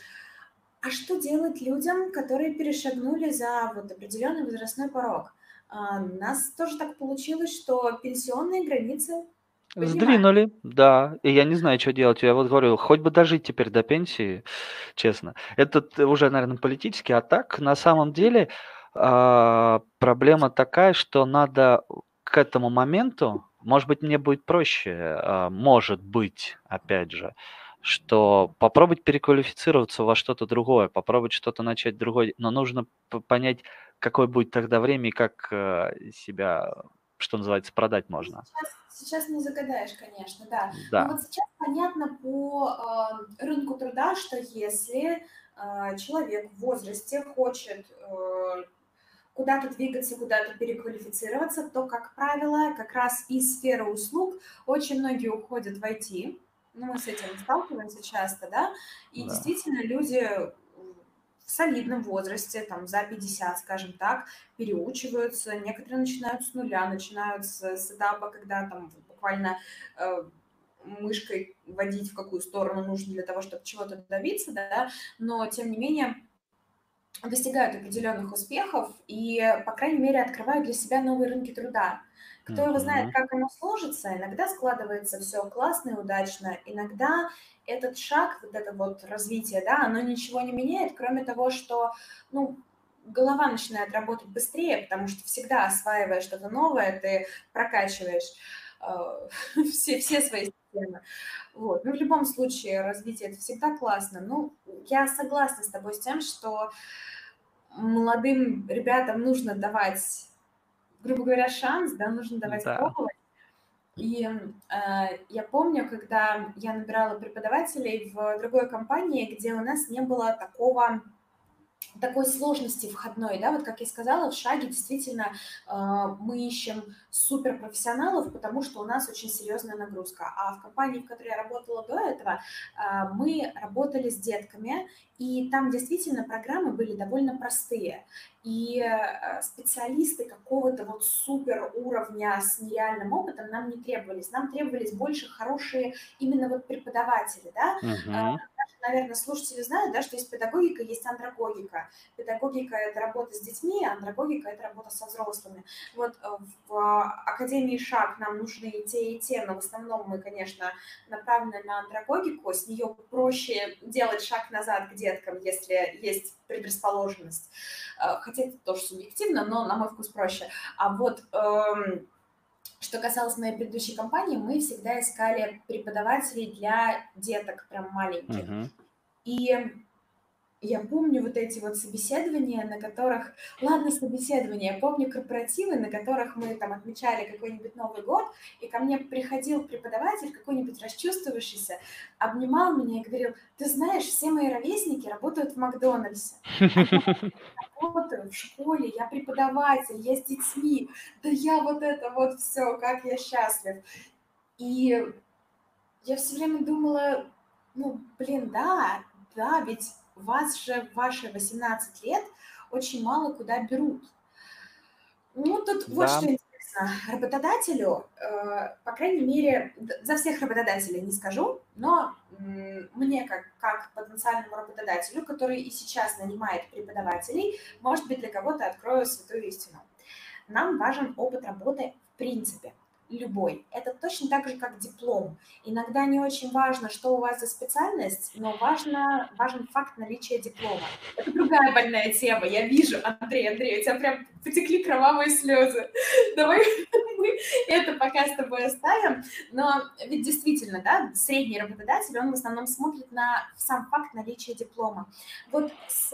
а что делать людям, которые перешагнули за вот определенный возрастной порог? А, у нас тоже так получилось, что пенсионные границы поднимаются. Сдвинули, да. И я не знаю, что делать. Я вот говорю, хоть бы дожить теперь до пенсии, честно. Это уже, наверное, политически. А так, на самом деле, а, проблема такая, что надо к этому моменту, может быть, мне будет проще, а, может быть, опять же, что попробовать переквалифицироваться во что-то другое, попробовать что-то начать другое, но нужно понять, какое будет тогда время и как э, себя, что называется, продать Ну, можно. сейчас, сейчас не загадаешь, конечно, да. Но Да. вот сейчас понятно по а, рынку труда, что если а, человек в возрасте хочет э, куда-то двигаться, куда-то переквалифицироваться, то, как правило, как раз из сферы услуг очень многие уходят в IT. Ну, мы с этим сталкиваемся часто, да, и Да. действительно люди в солидном возрасте, там, за 50, скажем так, переучиваются, некоторые начинают с нуля, начинают с, с этапа, когда там буквально э, мышкой водить, в какую сторону нужно для того, чтобы чего-то добиться, да, но тем не менее достигают определенных успехов и, по крайней мере, открывают для себя новые рынки труда. Кто его знает, как оно сложится, иногда складывается все классно и удачно, иногда этот шаг, вот это вот развитие, да, оно ничего не меняет, кроме того, что, ну, голова начинает работать быстрее, потому что всегда осваивая что-то новое, ты прокачиваешь э, все, все свои системы. Вот. Ну, в любом случае, развитие это всегда классно. Ну, я согласна с тобой с тем, что молодым ребятам нужно давать, грубо говоря, шанс, да, нужно давать Да. пробовать. И э, я помню, когда я набирала преподавателей в другой компании, где у нас не было такого такой сложности входной, да, вот как я сказала, в шаге действительно э, мы ищем суперпрофессионалов, потому что у нас очень серьезная нагрузка. А в компании, в которой я работала до этого, э, мы работали с детками, и там действительно программы были довольно простые. И э, специалисты какого-то вот супер уровня с нереальным опытом нам не требовались. Нам требовались больше хорошие именно вот преподаватели, да, Мгм. Наверное, слушатели знают, да, что есть педагогика, есть андрогогика. Педагогика – это работа с детьми, а андрогогика – это работа со взрослыми. Вот э, в Академии ШАГ нам нужны и те, и те, но в основном мы, конечно, направлены на андрогогику. С нее проще делать шаг назад к деткам, если есть предрасположенность. Э, Хотя это тоже субъективно, но на мой вкус проще. А вот эм, что касалось моей предыдущей компании, мы всегда искали преподавателей для деток прям маленьких. Мгм. И я помню вот эти вот собеседования, на которых, ладно, собеседования, я помню корпоративы, на которых мы там отмечали какой-нибудь Новый год, и ко мне приходил преподаватель какой-нибудь расчувствовавшийся, обнимал меня и говорил, ты знаешь, все мои ровесники работают в Макдональдсе, работаю в школе, я преподаватель, я с детьми, да я вот это вот все, как я счастлив. И я все время думала, ну, блин, да, да, ведь вас же в ваши 18 лет очень мало куда берут. Ну, тут вот Да. что интересно. Работодателю, э, по крайней мере, за всех работодателей не скажу, но мне как, как потенциальному работодателю, который и сейчас нанимает преподавателей, может быть, для кого-то открою святую истину. Нам важен опыт работы в принципе любой. Это точно так же, как диплом. Иногда не очень важно, что у вас за специальность, но важно, важен факт наличия диплома. Это другая больная тема. Я вижу, Андрей, Андрей, у тебя прям потекли кровавые слезы. Давай мы это пока с тобой оставим. Но ведь действительно, да, средний работодатель, он в основном смотрит на сам факт наличия диплома. Вот с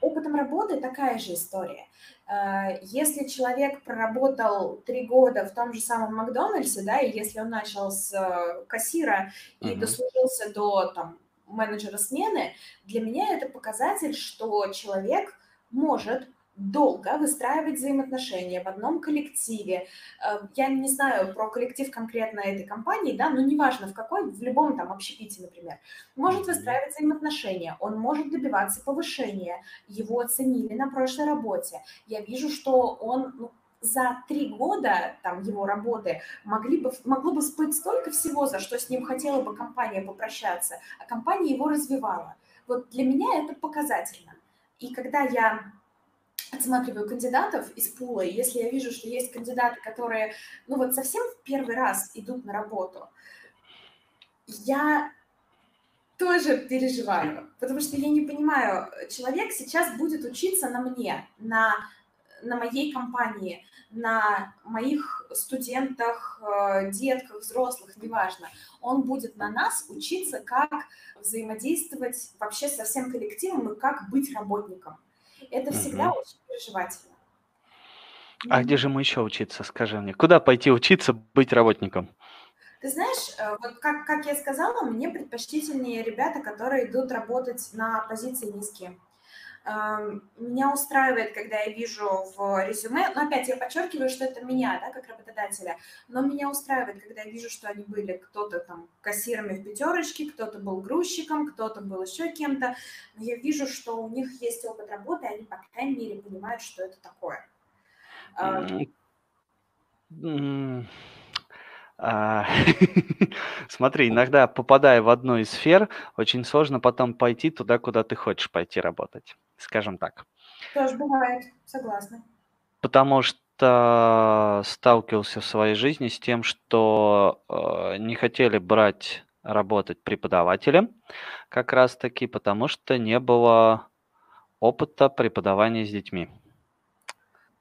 опытом работы такая же история. Э, Если человек проработал три года в том же самом Макдональдсе, да, и если он начал с э, кассира и Мгм. дослужился до там менеджера смены, для меня это показатель, что человек может долго выстраивать взаимоотношения в одном коллективе. Э, я не знаю про коллектив конкретно этой компании, да, но неважно в какой, в любом там общепите, например. Может выстраивать взаимоотношения, он может добиваться повышения, его оценили на прошлой работе. Я вижу, что он ну, за три года там, его работы могли бы, могло бы всплыть столько всего, за что с ним хотела бы компания попрощаться, а компания его развивала. Вот для меня это показательно. И когда я отсматриваю кандидатов из пула, и если я вижу, что есть кандидаты, которые, ну вот совсем в первый раз идут на работу, я тоже переживаю, потому что я не понимаю, человек сейчас будет учиться на мне, на, на моей компании, на моих студентах, э, детках, взрослых, неважно. Он будет на нас учиться, как взаимодействовать вообще со всем коллективом и как быть работником. Это всегда угу. очень переживательно. А где же ему еще учиться, скажи мне? Куда пойти учиться быть работником? Ты знаешь, э, вот как, как я сказала, мне предпочтительнее ребята, которые идут работать на позиции низкие. Меня устраивает, когда я вижу в резюме, но опять я подчеркиваю, что это меня, да, как работодателя, но меня устраивает, когда я вижу, что они были кто-то там кассирами в пятерочке, кто-то был грузчиком, кто-то был еще кем-то, но я вижу, что у них есть опыт работы, они, по крайней мере, понимают, что это такое. А, смотри, иногда попадая в одну из сфер, очень сложно потом пойти туда, куда ты хочешь пойти работать, скажем так. Тоже бывает, согласна. Потому что сталкивался в своей жизни с тем, что э, не хотели брать работать преподавателем, как раз таки, потому что не было опыта преподавания с детьми.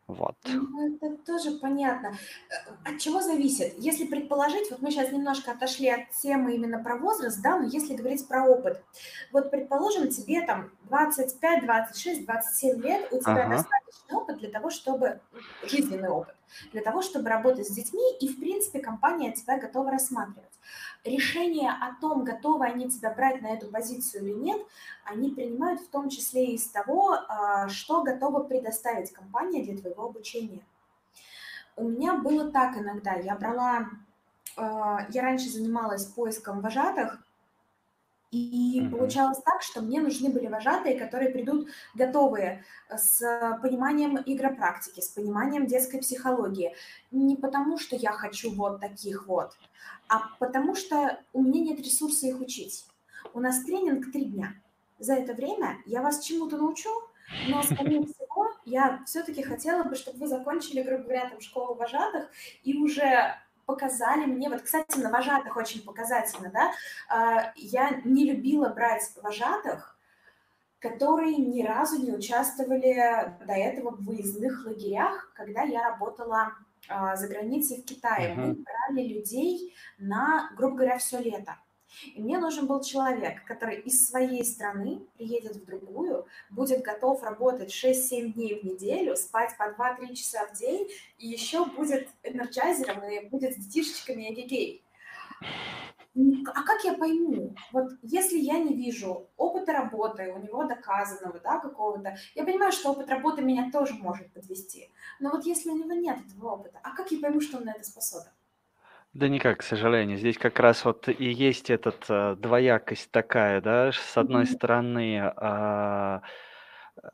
Вот. Ну, это тоже понятно. Э, от чего зависит? Если предположить, вот мы сейчас немножко отошли от темы именно про возраст, да, но если говорить про опыт. Вот, предположим, тебе там 25, 26, 27 лет, у тебя ага. достаточный опыт для того, чтобы... Жизненный опыт. Для того, чтобы работать с детьми, и, в принципе, компания тебя готова рассматривать решение о том, готовы они тебя брать на эту позицию или нет, они принимают в том числе из того, а, что готова предоставить компания для твоего обучения. У меня было так иногда. Я брала, а, я раньше занималась поиском вожатых, и mm-hmm. получалось так, что мне нужны были вожатые, которые придут готовые э, с пониманием игропрактики, с пониманием детской психологии. Не потому, что я хочу вот таких вот, а потому что у меня нет ресурса их учить. У нас тренинг три дня. За это время я вас чему-то научу, но, скорее всего, я все-таки хотела бы, чтобы вы закончили, грубо говоря, там, школу вожатых и уже показали мне, вот, кстати, на вожатых очень показательно, да, а, я не любила брать вожатых, которые ни разу не участвовали до этого в выездных лагерях, когда я работала а, за границей в Китае. Uh-huh. Мы брали людей на, грубо говоря, все лето. И мне нужен был человек, который из своей страны приедет в другую, будет готов работать 6-7 дней в неделю, спать по 2-3 часа в день, и еще будет энерджайзером и будет с детишечками эгегей. А как я пойму? Вот если я не вижу опыта работы, у него доказанного, да, какого-то, я понимаю, что опыт работы меня тоже может подвести. Но вот если у него нет этого опыта, а как я пойму, что он на это способен? Да никак, к сожалению. Здесь как раз вот и есть этот э, двоякость такая, да, с одной стороны, а, э,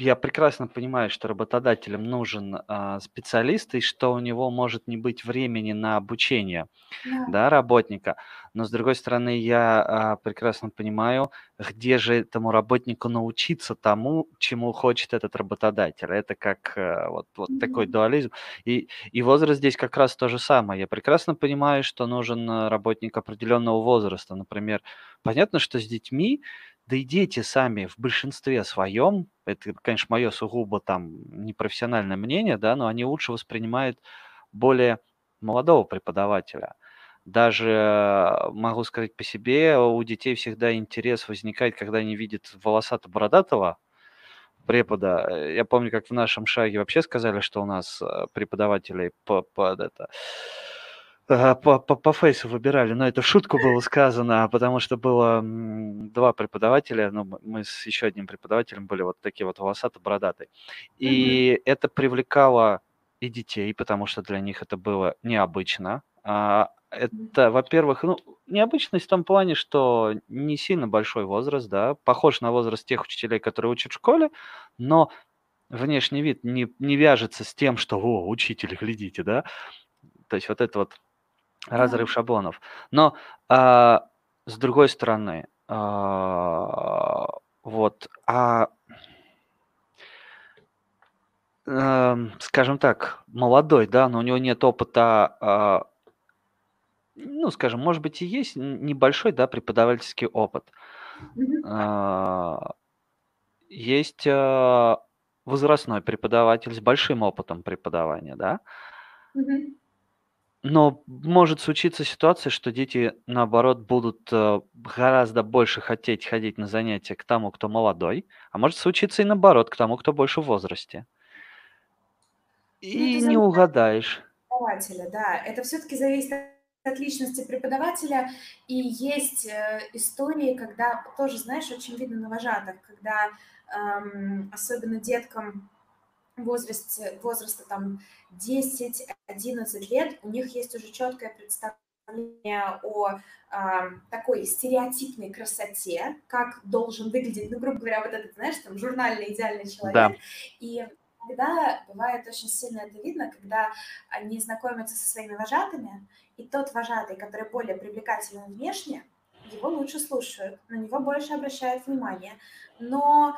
я прекрасно понимаю, что работодателям нужен а, специалист и что у него может не быть времени на обучение, Да. да, работника. Но с другой стороны, я а, прекрасно понимаю, где же этому работнику научиться тому, чему хочет этот работодатель. Это как э, вот, вот такой дуализм. И, и возраст здесь как раз то же самое. Я прекрасно понимаю, что нужен э, работник определенного возраста. Например, понятно, что с детьми да и дети сами в большинстве своем, это, конечно, мое сугубо там непрофессиональное мнение, да, но они лучше воспринимают более молодого преподавателя. Даже могу сказать по себе, у детей всегда интерес возникает, когда они видят волосато-бородатого препода. Я помню, как в нашем шаге вообще сказали, что у нас э, преподавателей по, под это По, по, по фейсу выбирали, но это в шутку было сказано, потому что было два преподавателя, ну, мы с еще одним преподавателем были вот такие вот волосато-бородатые. И mm-hmm. это привлекало и детей, потому что для них это было необычно. А, это, во-первых, ну, необычность в том плане, что не сильно большой возраст, да, похож на возраст тех учителей, которые учат в школе, но внешний вид не, не вяжется с тем, что, о, учитель, глядите, да, то есть вот это вот разрыв шаблонов. Но а, с другой стороны, а, вот, а э, скажем так, молодой, да, но у него нет опыта, а, ну, скажем, может быть, и есть небольшой, да, преподавательский опыт. А, есть а, возрастной преподаватель с большим опытом преподавания, да. Но может случиться ситуация, что дети, наоборот, будут э, гораздо больше хотеть ходить на занятия к тому, кто молодой, а может случиться и наоборот, к тому, кто больше в возрасте. Ну, и не угадаешь. Преподавателя, да. Это все-таки зависит от личности преподавателя. И есть э, истории, когда тоже, знаешь, очень видно на вожатых, когда эм, особенно деткам возрасте, возраста там 10-11 лет, у них есть уже четкое представление о э, такой стереотипной красоте, как должен выглядеть, ну, грубо говоря, вот этот, знаешь, там, журнальный идеальный человек. Да. И Иногда бывает очень сильно это видно, когда они знакомятся со своими вожатыми, и тот вожатый, который более привлекателен внешне, его лучше слушают, на него больше обращают внимание. Но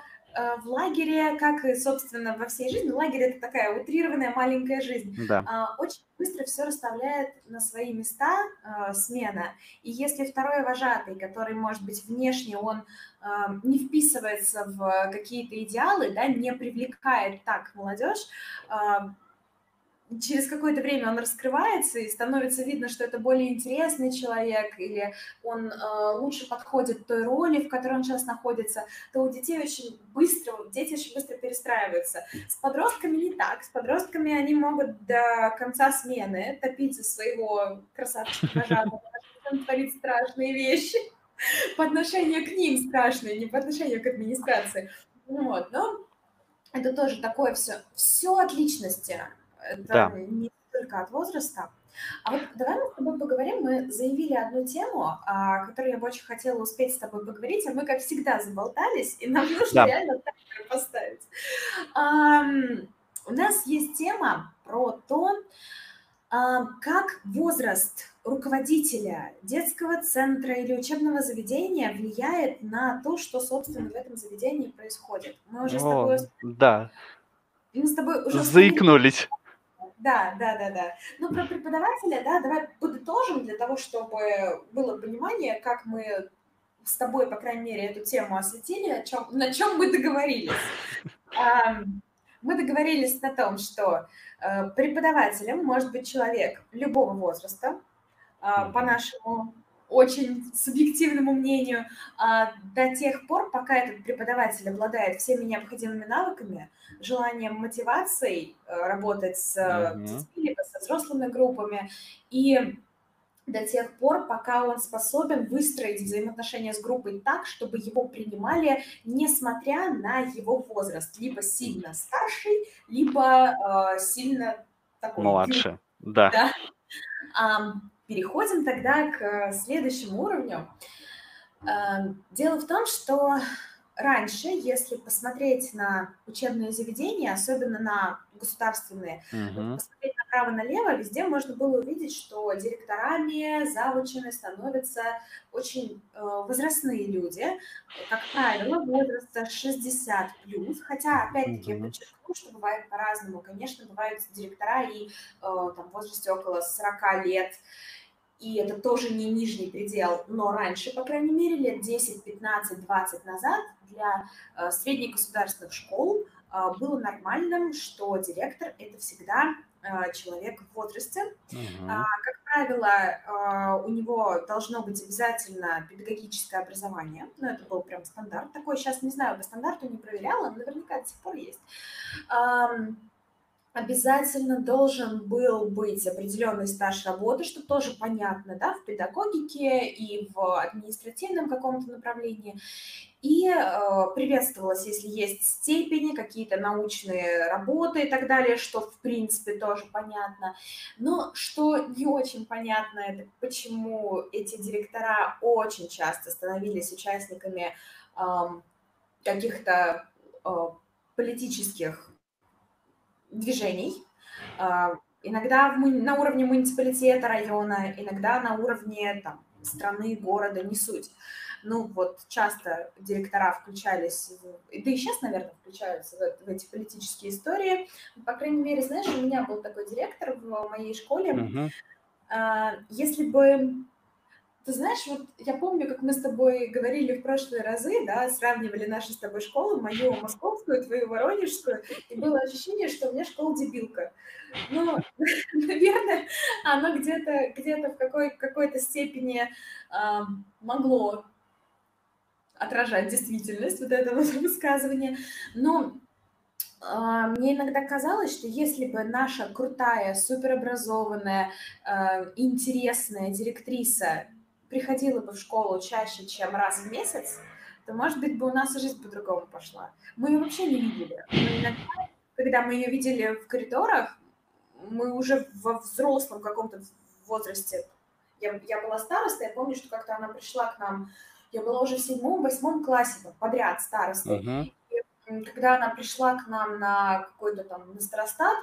в лагере, как и, собственно, во всей жизни, лагерь это такая утрированная маленькая жизнь. Да. А, очень быстро все расставляет на свои места э, смена. И если второй вожатый, который, может быть, внешне он э, не вписывается в какие-то идеалы, да, не привлекает так молодежь, через какое-то время он раскрывается и становится видно, что это более интересный человек или он э, лучше подходит той роли, в которой он сейчас находится, то у детей очень быстро, дети очень быстро перестраиваются. С подростками не так. С подростками они могут до конца смены топить за своего красавчика он творит страшные вещи по отношению к ним страшные, не по отношению к администрации. Вот, но это тоже такое все, все от личности это да. не только от возраста. А вот давай мы с тобой поговорим. Мы заявили одну тему, о а, которой я бы очень хотела успеть с тобой поговорить, а мы, как всегда, заболтались, и нам нужно да. реально таймер поставить. Um, у нас есть тема про то, как возраст руководителя детского центра или учебного заведения влияет на то, что, собственно, в этом заведении происходит. Мы уже О, с тобой... Да. Мы с тобой уже... Заикнулись. Да, да, да, да. Ну, про преподавателя, да, давай подытожим для того, чтобы было понимание, как мы с тобой, по крайней мере, эту тему осветили, о чем, на чем мы договорились. Мы договорились на том, что э, преподавателем может быть человек любого возраста, а, по нашему очень субъективному мнению, а, до тех пор, пока этот преподаватель обладает всеми необходимыми навыками, желанием, мотивацией э, работать с mm-hmm. детьми, либо со взрослыми группами, и до тех пор, пока он способен выстроить взаимоотношения с группой так, чтобы его принимали, несмотря на его возраст, либо сильно старший, либо э, сильно такой... Младше, да. да. Переходим тогда к э, следующему уровню. Эм, дело в том, что раньше, если посмотреть на учебные заведения, особенно на государственные, угу. посмотреть направо-налево, везде можно было увидеть, что директорами, завучами становятся очень э, возрастные люди, как правило, возраста 60 плюс, хотя, опять-таки, угу. я подчеркну, что бывает по-разному. Конечно, бывают директора и э, там, в возрасте около 40 лет, и это тоже не нижний предел, но раньше, по крайней мере, лет 10, 15, 20 назад для э, средних государственных школ э, было нормальным, что директор – это всегда э, человек в возрасте. Uh-huh. Как правило, у него должно быть обязательно педагогическое образование. Ну, это был прям стандарт такой. Сейчас не знаю, по стандарту не проверяла, но наверняка до сих пор есть. Обязательно должен был быть определенный стаж работы, что тоже понятно, да, в педагогике и в административном каком-то направлении. И э, приветствовалось, если есть степени, какие-то научные работы и так далее, что в принципе тоже понятно. Но что не очень понятно, это почему эти директора очень часто становились участниками э, каких-то э, политических движений. А, иногда на уровне муниципалитета района, иногда на уровне там, страны, города, не суть. Ну вот часто директора включались, да и сейчас, наверное, включаются в, в эти политические истории. По крайней мере, знаешь, у меня был такой директор в моей школе. Uh-huh. Если бы ты знаешь, вот я помню, как мы с тобой говорили в прошлые разы, да, сравнивали наши с тобой школы, мою московскую, твою воронежскую, и было ощущение, что у меня школа дебилка. Ну, наверное, оно где-то где в какой, какой-то степени э, могло отражать действительность, вот это вот. Но э, мне иногда казалось, что если бы наша крутая, суперобразованная, э, интересная директриса приходила бы в школу чаще, чем раз в месяц, то, может быть, бы у нас жизнь по-другому пошла. Мы ее вообще не видели. Но иногда, когда мы ее видели в коридорах, мы уже во взрослом каком-то возрасте. Я, я была старостой, я помню, что как-то она пришла к нам, я была уже в седьмом, восьмом классе подряд старостой. Uh-huh. И когда она пришла к нам на какой-то там на старостат,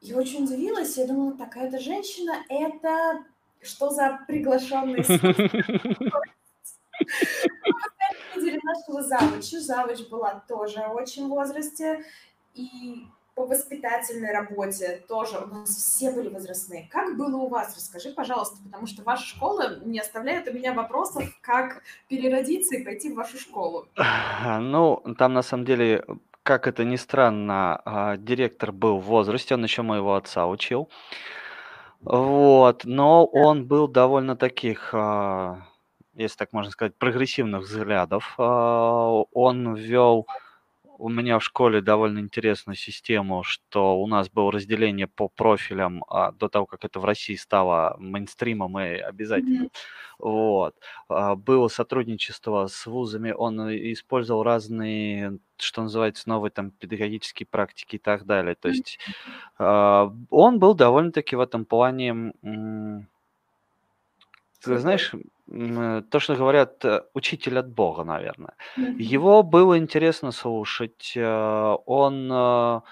я очень удивилась, я думала, такая эта женщина, это что за приглашенный видели нашего завуча. Завуч была тоже очень в возрасте. И по воспитательной работе тоже у нас все были возрастные. Как было у вас? Расскажи, пожалуйста, потому что ваша школа не оставляет у меня вопросов, как переродиться и пойти в вашу школу. Ну, там на самом деле, как это ни странно, а, директор был в возрасте, он еще моего отца учил. Вот, но он был довольно таких, а, если так можно сказать, прогрессивных взглядов. А, он ввел у меня в школе довольно интересную систему, что у нас было разделение по профилям а, до того, как это в России стало мейнстримом и обязательно. Mm-hmm. Вот. А, было сотрудничество с вузами, он использовал разные, что называется, новые там педагогические практики и так далее. То есть а, он был довольно-таки в этом плане... Ты знаешь, Э, то, что говорят, э, учитель от Бога, наверное. Его было интересно слушать. Э, он,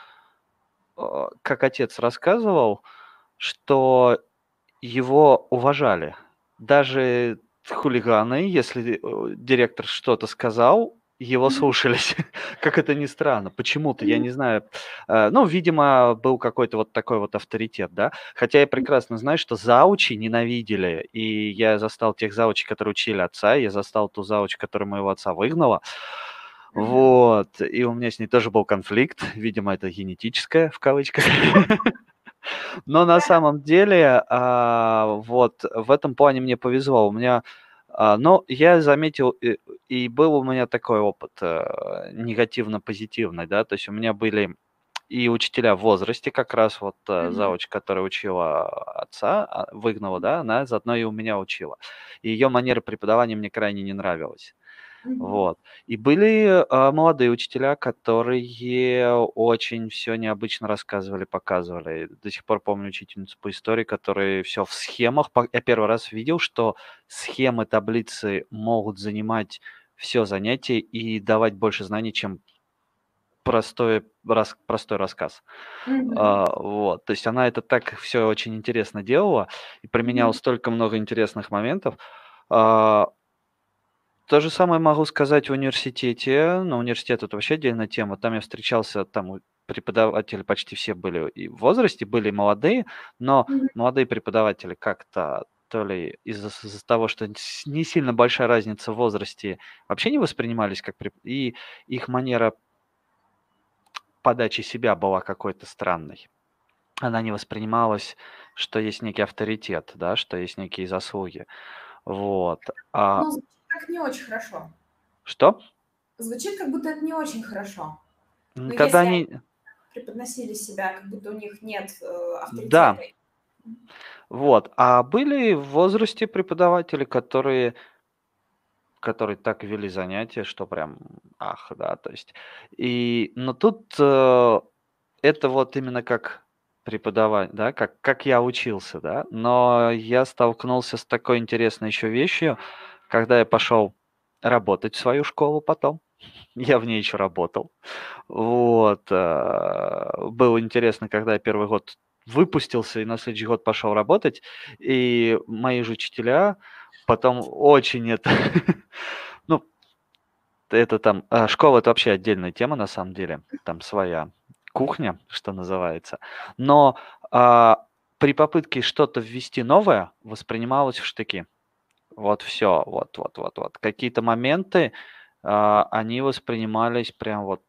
как отец рассказывал, что его уважали. Даже хулиганы, если директор что-то сказал, его слушались. как это ни странно. Почему-то, я не знаю. Э, ну, видимо, был какой-то вот такой вот авторитет, да. Хотя я прекрасно знаю, что заучи ненавидели. И я застал тех заучей, которые учили отца. Я застал ту зауч, которая моего отца выгнала. Вот. И у меня с ней тоже был конфликт. Видимо, это генетическое, в кавычках. Но на самом деле, а, вот в этом плане мне повезло. У меня но я заметил, и, и был у меня такой опыт э, негативно-позитивный, да, то есть у меня были и учителя в возрасте, как раз вот mm-hmm. завуч, которая учила отца, а, выгнала, да, она заодно и у меня учила. И ее манера преподавания мне крайне не нравилась. Вот. И были а, молодые учителя, которые очень все необычно рассказывали, показывали. До сих пор помню учительницу по истории, которая все в схемах. Я первый раз видел, что схемы, таблицы могут занимать все занятие и давать больше знаний, чем простой, рас, простой рассказ. Mm-hmm. А, вот. То есть она это так все очень интересно делала и применяла mm-hmm. столько много интересных моментов. А, то же самое могу сказать в университете. Но университет это вообще отдельная тема. Там я встречался, там преподаватели почти все были и в возрасте, были молодые, но mm-hmm. молодые преподаватели как-то то ли из-за, из того, что не сильно большая разница в возрасте, вообще не воспринимались как преп... и их манера подачи себя была какой-то странной. Она не воспринималась, что есть некий авторитет, да, что есть некие заслуги. Вот. А... Ну, как не очень хорошо. Что? Звучит, как будто это не очень хорошо. Но Когда если... они... преподносили себя, как будто у них нет э, Да, авторитета. вот. А были в возрасте преподаватели, которые которые так вели занятия, что прям ах, да, то есть. И, но тут э, это вот именно как преподавать, да, как, как я учился, да, но я столкнулся с такой интересной еще вещью, когда я пошел работать в свою школу потом, я в ней еще работал, вот, э, было интересно, когда я первый год выпустился и на следующий год пошел работать, и мои же учителя потом очень это, ну, это там, а, школа это вообще отдельная тема на самом деле, там своя кухня, что называется, но а, при попытке что-то ввести новое воспринималось в штыки. Вот все, вот, вот, вот, вот. Какие-то моменты, а, они воспринимались прям вот,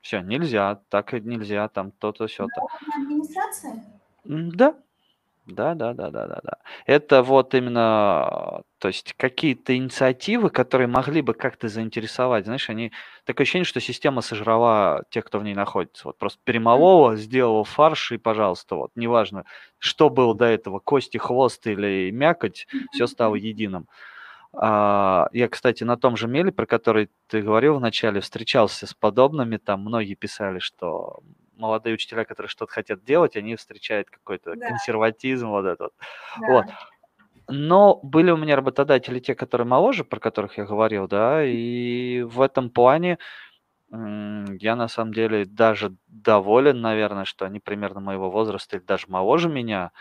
все, нельзя, так и нельзя, там то-то, все-то. администрация? Да, да, да, да, да, да, да. Это вот именно, то есть какие-то инициативы, которые могли бы как-то заинтересовать, знаешь, они такое ощущение, что система сожрала тех, кто в ней находится. Вот просто перемолола, сделала фарш и, пожалуйста, вот неважно, что было до этого, кости, хвост или мякоть, все стало единым. А, я, кстати, на том же меле, про который ты говорил вначале, встречался с подобными. Там многие писали, что молодые учителя, которые что-то хотят делать, они встречают какой-то Да. консерватизм вот этот. Да. Вот. Но были у меня работодатели, те, которые моложе, про которых я говорил, да, и в этом плане я на самом деле даже доволен, наверное, что они примерно моего возраста или даже моложе меня,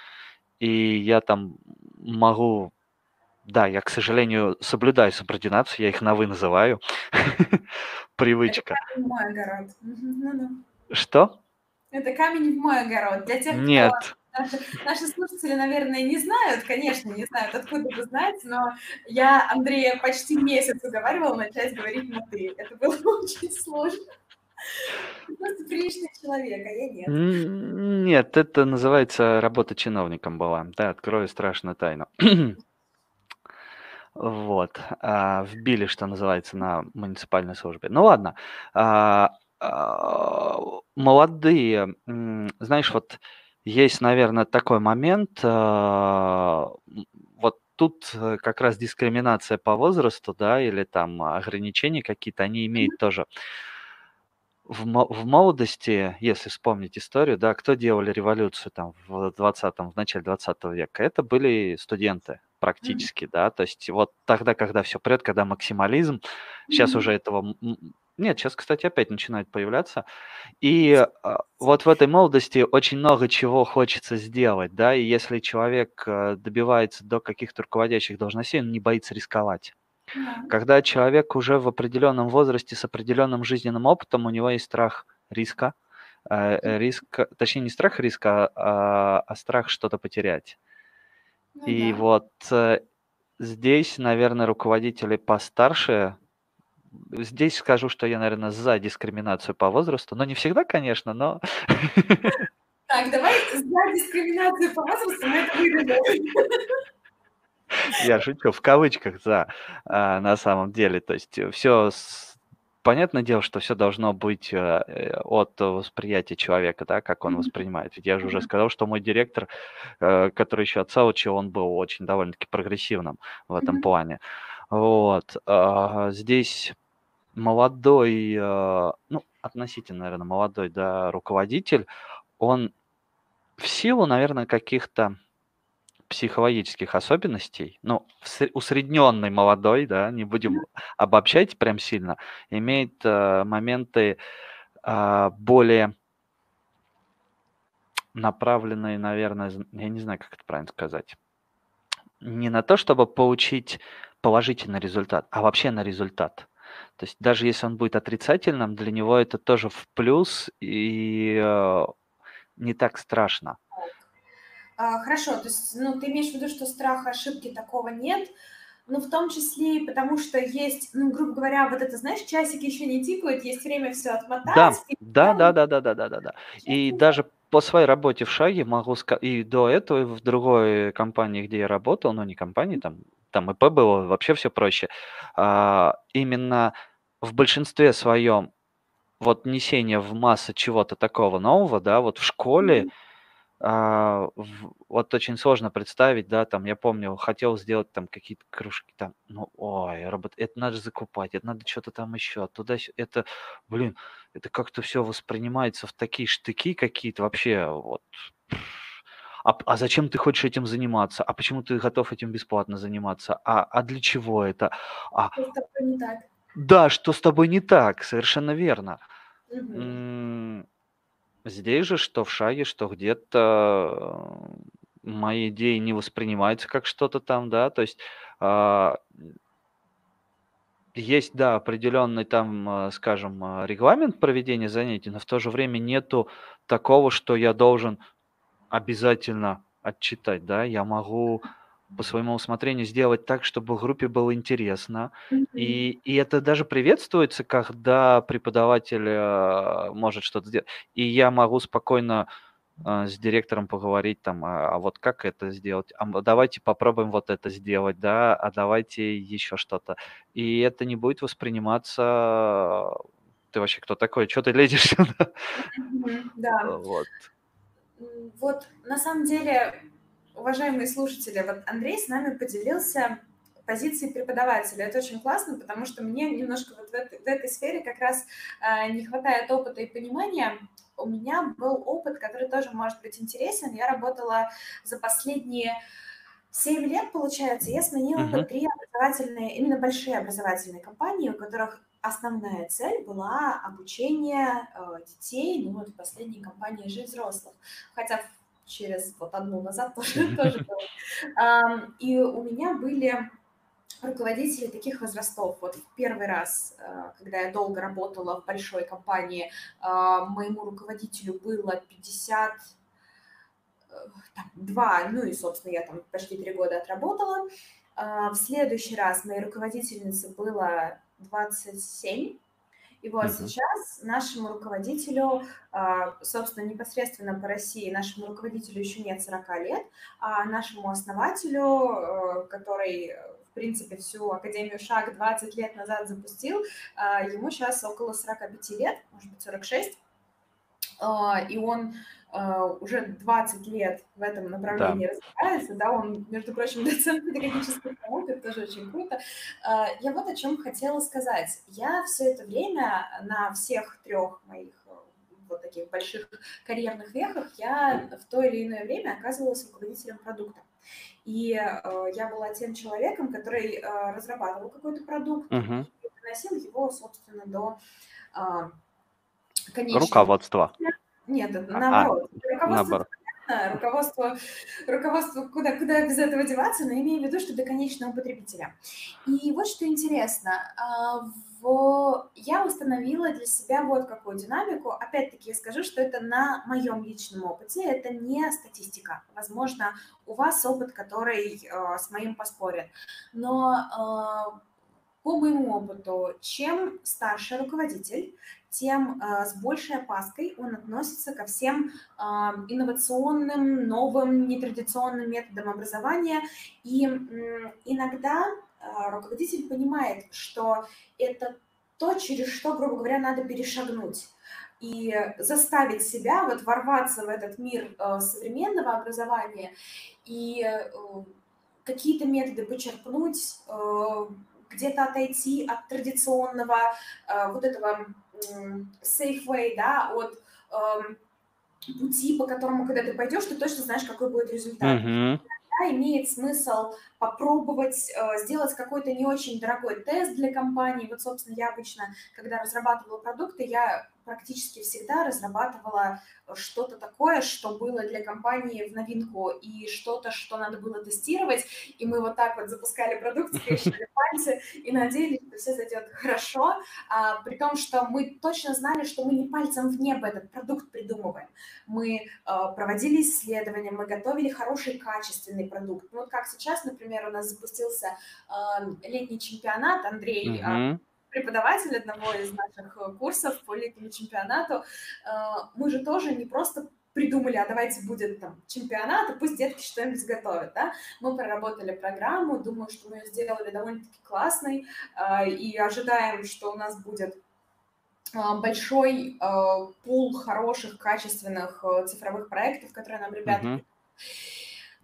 и я там могу да, я, к сожалению, соблюдаю субординацию, я их на «вы» называю. Привычка. Что? Это камень в мой огород. Для тех, кто Нет. Наши, наши слушатели, наверное, не знают, конечно, не знают, откуда вы знаете, но я Андрея почти месяц уговаривала начать говорить на «ты». Это было очень сложно. Ты просто приличный человек, а я нет. Нет, это называется работа чиновником была. Да, открою страшную тайну. Вот. а, Вбили, что называется, на муниципальной службе. Ну ладно. А, Молодые, знаешь, вот есть, наверное, такой момент, а, вот тут э, как раз дискриминация по возрасту, да, или там ограничения какие-то, они имеют тоже. В, в молодости, если вспомнить историю, да, кто делали революцию там в 20 в начале 20 века, это были студенты практически, да, то есть вот тогда, когда все прет, когда максимализм, сейчас Мгм. уже этого, нет, сейчас, кстати, опять начинает появляться, и а, вот в этой молодости очень много чего хочется сделать, да, и если человек э, добивается до каких-то руководящих должностей, он не боится рисковать. Да. Когда человек уже в определенном возрасте с определенным жизненным опытом, у него есть страх риска, э, э, риск, точнее не страх риска, а, а страх что-то потерять. Ну И да. вот э, здесь, наверное, руководители постарше, здесь скажу, что я, наверное, за дискриминацию по возрасту, но не всегда, конечно, но Так, давай за дискриминацию по возрасту мы это вырежем. я шучу, в кавычках за, а, на самом деле, то есть все понятное дело, что все должно быть э, э, от восприятия человека, да, как он воспринимает. Ведь я же уже сказал, что мой директор, э, который еще отца учил, он был очень довольно-таки прогрессивным в этом плане. Вот. а, Здесь молодой, э, ну, относительно, наверное, молодой, да, руководитель, он в силу, наверное, каких-то психологических особенностей, ну, усредненный молодой, да, не будем обобщать прям сильно, имеет э, моменты а, более направленные, наверное, я не знаю, как это правильно сказать, не на то, чтобы получить положительный результат, а вообще на результат. То есть даже если он будет отрицательным, для него это тоже в плюс и э, не так страшно. А, Хорошо, то есть, ну, ты имеешь в виду, что страха ошибки такого нет, но в том числе и потому, что есть, ну, грубо говоря, вот это, знаешь, часики еще не тикают, есть время все Да, отмотать. и да, да, да, да, да, да, да, да. И даже по своей работе в Шаге могу сказать, и до этого и в другой компании, где я работал, ну не компании, там, там ИП было, вообще все проще. а, именно в большинстве своем вот несение в массы чего-то такого нового, да, вот в школе, а, в вот очень сложно представить, да, там, я помню, хотел сделать там какие-то кружки, там, ну, ой, робот, это надо закупать, это надо что то там еще, туда это, блин, это как-то все воспринимается в такие штыки какие-то вообще, вот. А а зачем ты хочешь этим заниматься? А почему ты готов этим бесплатно заниматься? А а для чего это? А Что с тобой не так? да, что с тобой не так? Совершенно верно. М, здесь же, что в шаге, что где-то, э, мои идеи не воспринимаются как что-то там, да. То есть, а, есть, да, определенный там, э, скажем, э, регламент проведения занятий, но в то же время нету такого, что я должен обязательно отчитать, да. Я могу по своему усмотрению сделать так, чтобы группе было интересно. И и это даже приветствуется, когда преподаватель, а, может что-то сделать. И я могу спокойно, а, с директором поговорить там: "А а вот как это сделать? А давайте попробуем вот это сделать, да, а давайте еще что-то". И это не будет восприниматься: "Ты вообще кто такой? Чё ты лезешь сюда?" Мгм. Да. Вот. Вот на самом деле, уважаемые слушатели, вот Андрей с нами поделился позицией преподавателя. Это очень классно, потому что мне немножко вот в этой, в этой сфере как раз э, не хватает опыта и понимания. У меня был опыт, который тоже может быть интересен. Я работала за последние 7 лет, получается, я сменила Мгм. три образовательные, именно большие образовательные компании, у которых основная цель была обучение э, детей, ну вот в последней компании же взрослых. Хотя через вот одну назад тоже, тоже было. И у меня были руководители таких возрастов. Вот в первый раз, э, когда я долго работала в большой компании, а, моему руководителю было 50 там, два, ну и, собственно, я там почти три года отработала. А, В следующий раз моей руководительнице было 27, и вот Мгм. сейчас нашему руководителю, а, собственно, непосредственно по России, нашему руководителю еще нет 40 лет, а нашему основателю, э, который, в принципе, всю Академию Шаг 20 лет назад запустил, а, ему сейчас около 45 лет, может быть, 46. А, и он уже 20 лет в этом Да. направлении развивается, да, он, между прочим, доцент педагогической науки, это тоже очень круто. А, Я вот о чем хотела сказать. Я все это время на всех трех моих э, вот таких больших карьерных вехах я в то или иное время оказывалась руководителем продукта. И э, я была тем человеком, который э, разрабатывал какой-то продукт Мгм. и доносил его, собственно, до а, конечного Руководство. Нет, А, а, наоборот. Руководство наоборот. понятно, руководство, руководство куда, куда без этого деваться, но имею в виду, что до конечного потребителя. И вот что интересно, а, в... я установила для себя вот какую динамику. Опять-таки я скажу, что это на моем личном опыте, это не статистика. Возможно, у вас опыт, который э, с моим поспорит. Но э, по моему опыту, чем старше руководитель, тем э, с большей опаской он относится ко всем э, инновационным, новым, нетрадиционным методам образования. И иногда э, руководитель понимает, что это то, через что, грубо говоря, надо перешагнуть и заставить себя вот ворваться в этот мир э, современного образования и какие-то методы почерпнуть, где-то отойти от традиционного вот этого safe way, да, от эм, пути, по которому, когда ты пойдешь, ты точно знаешь, какой будет результат. Да, имеет смысл попробовать э, сделать какой-то не очень дорогой тест для компании. Вот, собственно, я обычно, когда разрабатывала продукты, я практически всегда разрабатывала что-то такое, что было для компании в новинку, и что-то, что надо было тестировать. И мы вот так вот запускали продукт, скрещивали пальцы и надеялись, что все зайдет хорошо, а, при том, что мы точно знали, что мы не пальцем в небо этот продукт придумываем. Мы а, проводили исследования, мы готовили хороший, качественный продукт. Ну, вот как сейчас, например, у нас запустился а, летний чемпионат, Андрей Мгм. Преподаватель одного из наших э, курсов по летнему чемпионату, э, мы же тоже не просто придумали, а давайте будет там чемпионат, и пусть детки что-нибудь готовят, да. Мы проработали программу, думаю, что мы ее сделали довольно-таки классной, э, и ожидаем, что у нас будет а, большой э, пул хороших, качественных э, цифровых проектов, которые нам ребята... Мгм.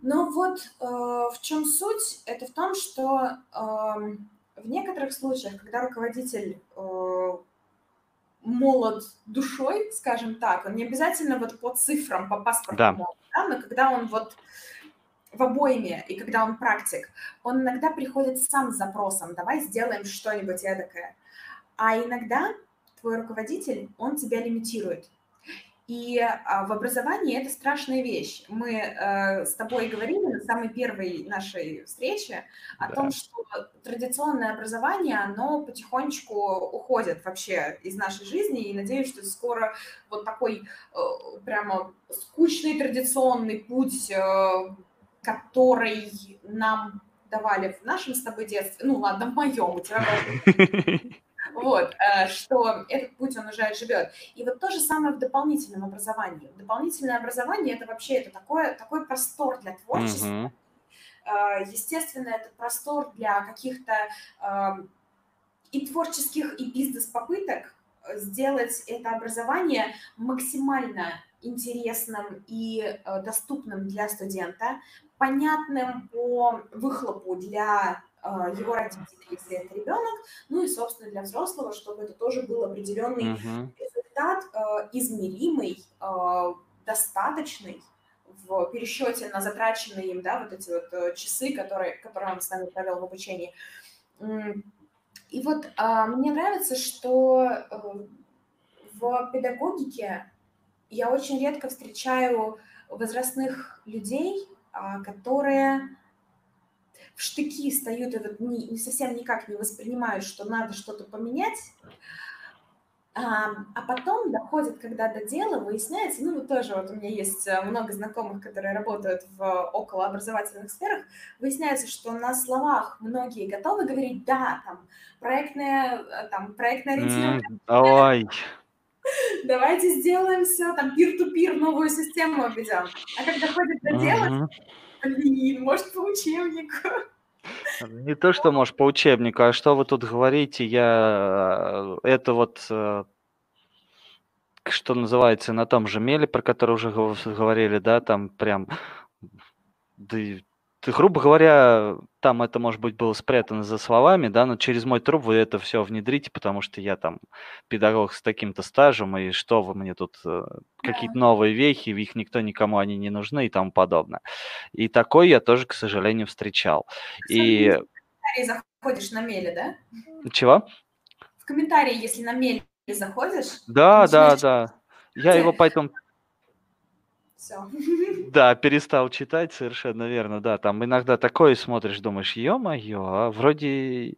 Но вот э, в чем суть? Это в том, что эм, в некоторых случаях, когда руководитель э, молод душой, скажем так, он не обязательно вот по цифрам, по паспорту Да. молод, да, но когда он вот в обойме и когда он практик, он иногда приходит сам с запросом, давай сделаем что-нибудь эдакое. А иногда твой руководитель, он тебя лимитирует. И а, в образовании это страшная вещь. Мы э, с тобой говорили на самой первой нашей встрече о Да. том, что традиционное образование, оно потихонечку уходит вообще из нашей жизни, и надеюсь, что скоро вот такой э, прямо скучный традиционный путь, э, который нам давали в нашем с тобой детстве, ну ладно, в моем, у тебя вот, э, что этот путь, он уже живет. И вот то же самое в дополнительном образовании. Дополнительное образование – это вообще это такое, такой простор для творчества. Э, Естественно, это простор для каких-то э, и творческих, и бизнес-попыток сделать это образование максимально интересным и э, доступным для студента, понятным по выхлопу для его родителей, если это ребенок, ну и, собственно, для взрослого, чтобы это тоже был определенный Мгм. результат, э, измеримый, э, достаточный в пересчете на затраченные им, да, вот эти вот э, часы, которые, которые он с нами провел в обучении. И вот а, мне нравится, что э, в педагогике я очень редко встречаю возрастных людей, а, которые штыки встают и вот не, не совсем никак не воспринимают, что надо что-то поменять, а, а потом доходит, когда до дела, выясняется, ну вот тоже вот у меня есть э, много знакомых, которые работают в околообразовательных сферах, выясняется, что на словах многие готовы говорить, да, там, проектное, э, там, проектное ориентирование, М, Ой, давайте сделаем все, там, пир-ту-пир, новую систему введем. А когда доходит до дела, Мгм. Блин, может, по учебнику. Не то, что, может, по учебнику, а что вы тут говорите, я э, это вот, э, что называется, на том же меле, про который уже гов- говорили, да, там прям, да, грубо говоря, там это, может быть, было спрятано за словами, да, но через мой труп вы это все внедрите, потому что я там педагог с таким-то стажем, и что вы мне тут, э, какие-то новые вехи, их никто никому они не нужны и тому подобное. И такой я тоже, к сожалению, встречал. И заходишь на меле, да? чего? В комментарии, если на меле заходишь, Да, да, да. Я его поэтому, все. да, перестал читать, совершенно верно, да. Там иногда такое смотришь, думаешь, ё-моё, а вроде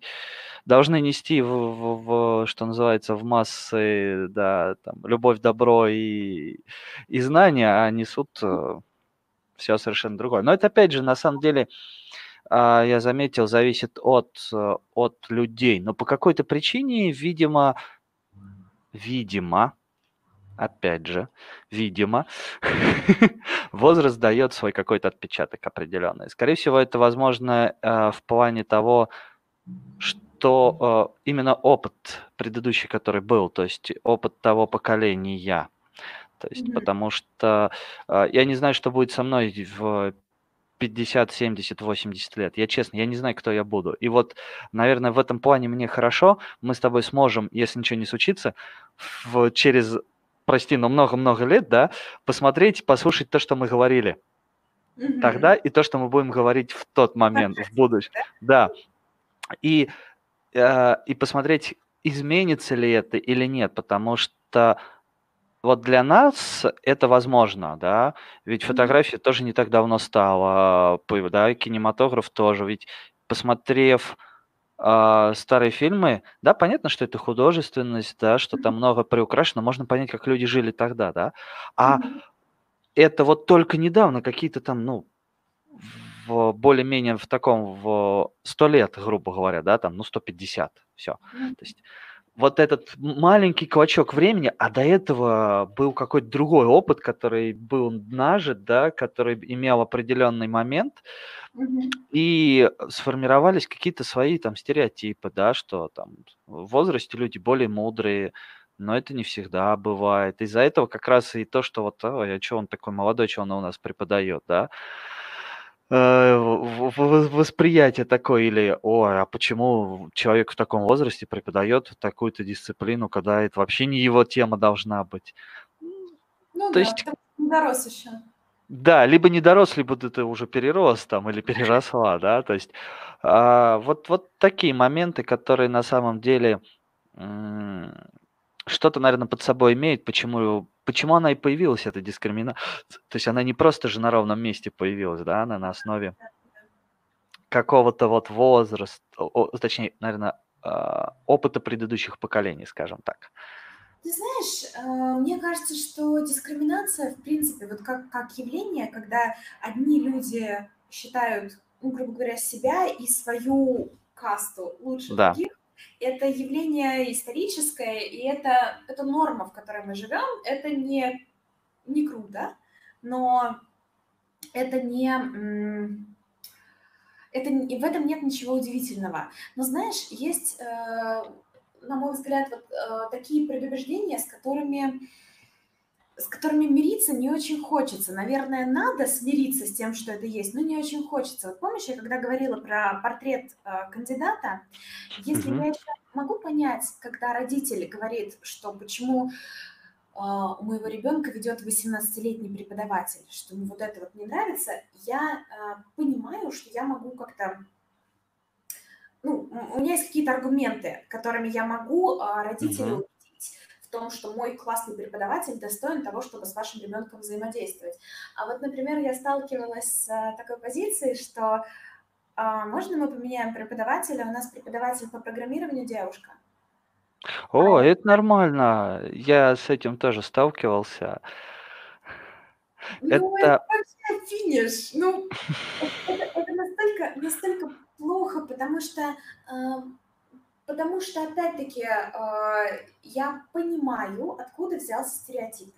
должны нести в, в- в, что называется, в массы, да, там, любовь, добро и, и знания, а несут все совершенно другое. Но это, опять же, на самом деле, а, я заметил, зависит от, э, от людей. Но по какой-то причине, видимо, видимо, опять же, видимо, возраст дает свой какой-то отпечаток определенный. Скорее всего, это возможно э, в плане того, что э, именно опыт предыдущий, который был, то есть опыт того поколения. То есть, Мгм. потому что э, я не знаю, что будет со мной в 50, 70, 80 лет. Я честно, я не знаю, кто я буду. И вот, наверное, в этом плане мне хорошо. Мы с тобой сможем, если ничего не случится, в, через, прости, но много-много лет, да, посмотреть, послушать то, что мы говорили Мгм. тогда, и то, что мы будем говорить в тот момент, в будущем. Да. И, э, и посмотреть, изменится ли это или нет, потому что вот для нас это возможно, да, ведь фотография тоже не так давно стала, появ- да, кинематограф тоже, ведь посмотрев а, старые фильмы, да, понятно, что это художественность, да, что там много приукрашено, можно понять, как люди жили тогда, да, а это вот только недавно какие-то там, ну, в более-менее в таком, в 100 лет, грубо говоря, да, там, ну, 150, все. То есть вот этот маленький клочок времени, а до этого был какой-то другой опыт, который был нажит, да, который имел определенный момент, Мгм. и сформировались какие-то свои там стереотипы, да, что там в возрасте люди более мудрые, но это не всегда бывает. Из-за этого как раз и то, что вот, ой, а чё он такой молодой, чё он у нас преподает, да? Э, восприятие такое или, ой, а почему человек в таком возрасте преподает такую-то дисциплину, когда это вообще не его тема должна быть? Ну То да, есть, не дорос еще. да, либо не дорос, либо ты уже перерос там или переросла, да, то есть а, вот, вот такие моменты, которые на самом деле что-то, наверное, под собой имеет, почему, почему она и появилась, эта дискриминация. То есть она не просто же на ровном месте появилась, да, она на основе какого-то вот возраста, точнее, наверное, а, опыта предыдущих поколений, скажем так. Ты знаешь, э, мне кажется, что дискриминация, в принципе, вот как, как явление, когда одни люди считают, ну, грубо говоря, себя и свою касту лучше Да. других, это явление историческое, и это, это норма, в которой мы живем, это не, не круто, но это не... Это, и в этом нет ничего удивительного. Но знаешь, есть, э, на мой взгляд, вот э, такие предубеждения, с которыми, с которыми мириться не очень хочется. Наверное, надо смириться с тем, что это есть, но не очень хочется. Вот помнишь, я когда говорила про портрет э, кандидата, если Мгм. я еще могу понять, когда родитель говорит, что почему а, у моего ребенка ведет 18-летний преподаватель, что ему вот это вот не нравится, я а, понимаю, что я могу как-то ну, у меня есть какие-то аргументы, которыми я могу а, убедить в том, что мой классный преподаватель достоин того, чтобы с вашим ребенком взаимодействовать. А вот, например, я сталкивалась с а, такой позицией, что а, можно мы поменяем преподавателя? У нас преподаватель по программированию девушка. О, это нормально. Я с этим тоже сталкивался. Ну, это Это, вообще финиш. Ну, это, это настолько, настолько плохо, потому что, э, потому что опять-таки, э, я понимаю, откуда взялся стереотип.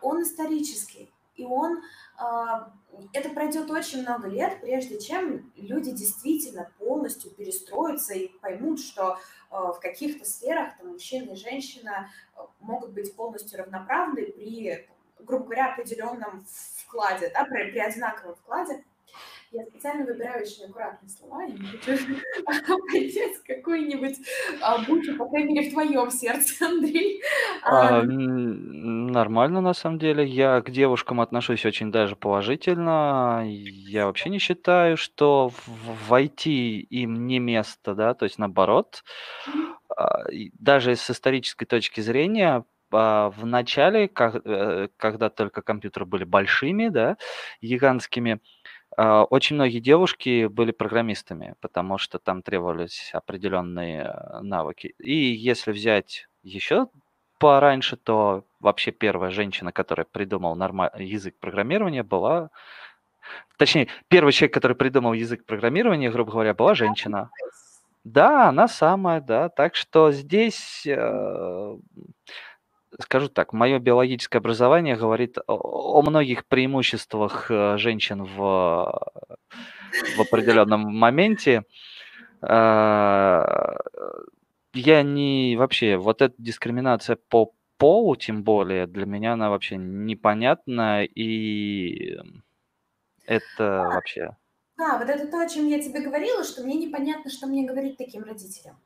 Он исторический, и он, э, это пройдет очень много лет, прежде чем люди действительно полностью перестроятся и поймут, что э, в каких-то сферах там, мужчина и женщина могут быть полностью равноправны при, грубо говоря, определенном вкладе, да, при, при одинаковом вкладе. Я специально выбираю очень аккуратные слова, я не хочу поднять какую-нибудь а, бучу, по крайней мере, в твоем сердце, Андрей. а, А, нормально на самом деле. Я к девушкам отношусь очень даже положительно. Я вообще не считаю, что в, в IT им не место, да, то есть наоборот. А, Даже с исторической точки зрения, в начале, э, когда только компьютеры были большими, да, гигантскими, очень многие девушки были программистами, потому что там требовались определенные э, навыки. И если взять еще пораньше, то вообще первая женщина, которая придумала норма- язык программирования, была... Точнее, первый человек, который придумал язык программирования, грубо говоря, была женщина. Да, она самая, да. Так что здесь, э, скажу так, мое биологическое образование говорит о, о многих преимуществах э, женщин в, в определенном моменте. Э, Я не вообще, вот эта дискриминация по полу, тем более, для меня она вообще непонятна, и это вообще... Да, вот это то, о чем я тебе говорила, что мне непонятно, что мне говорить таким родителям.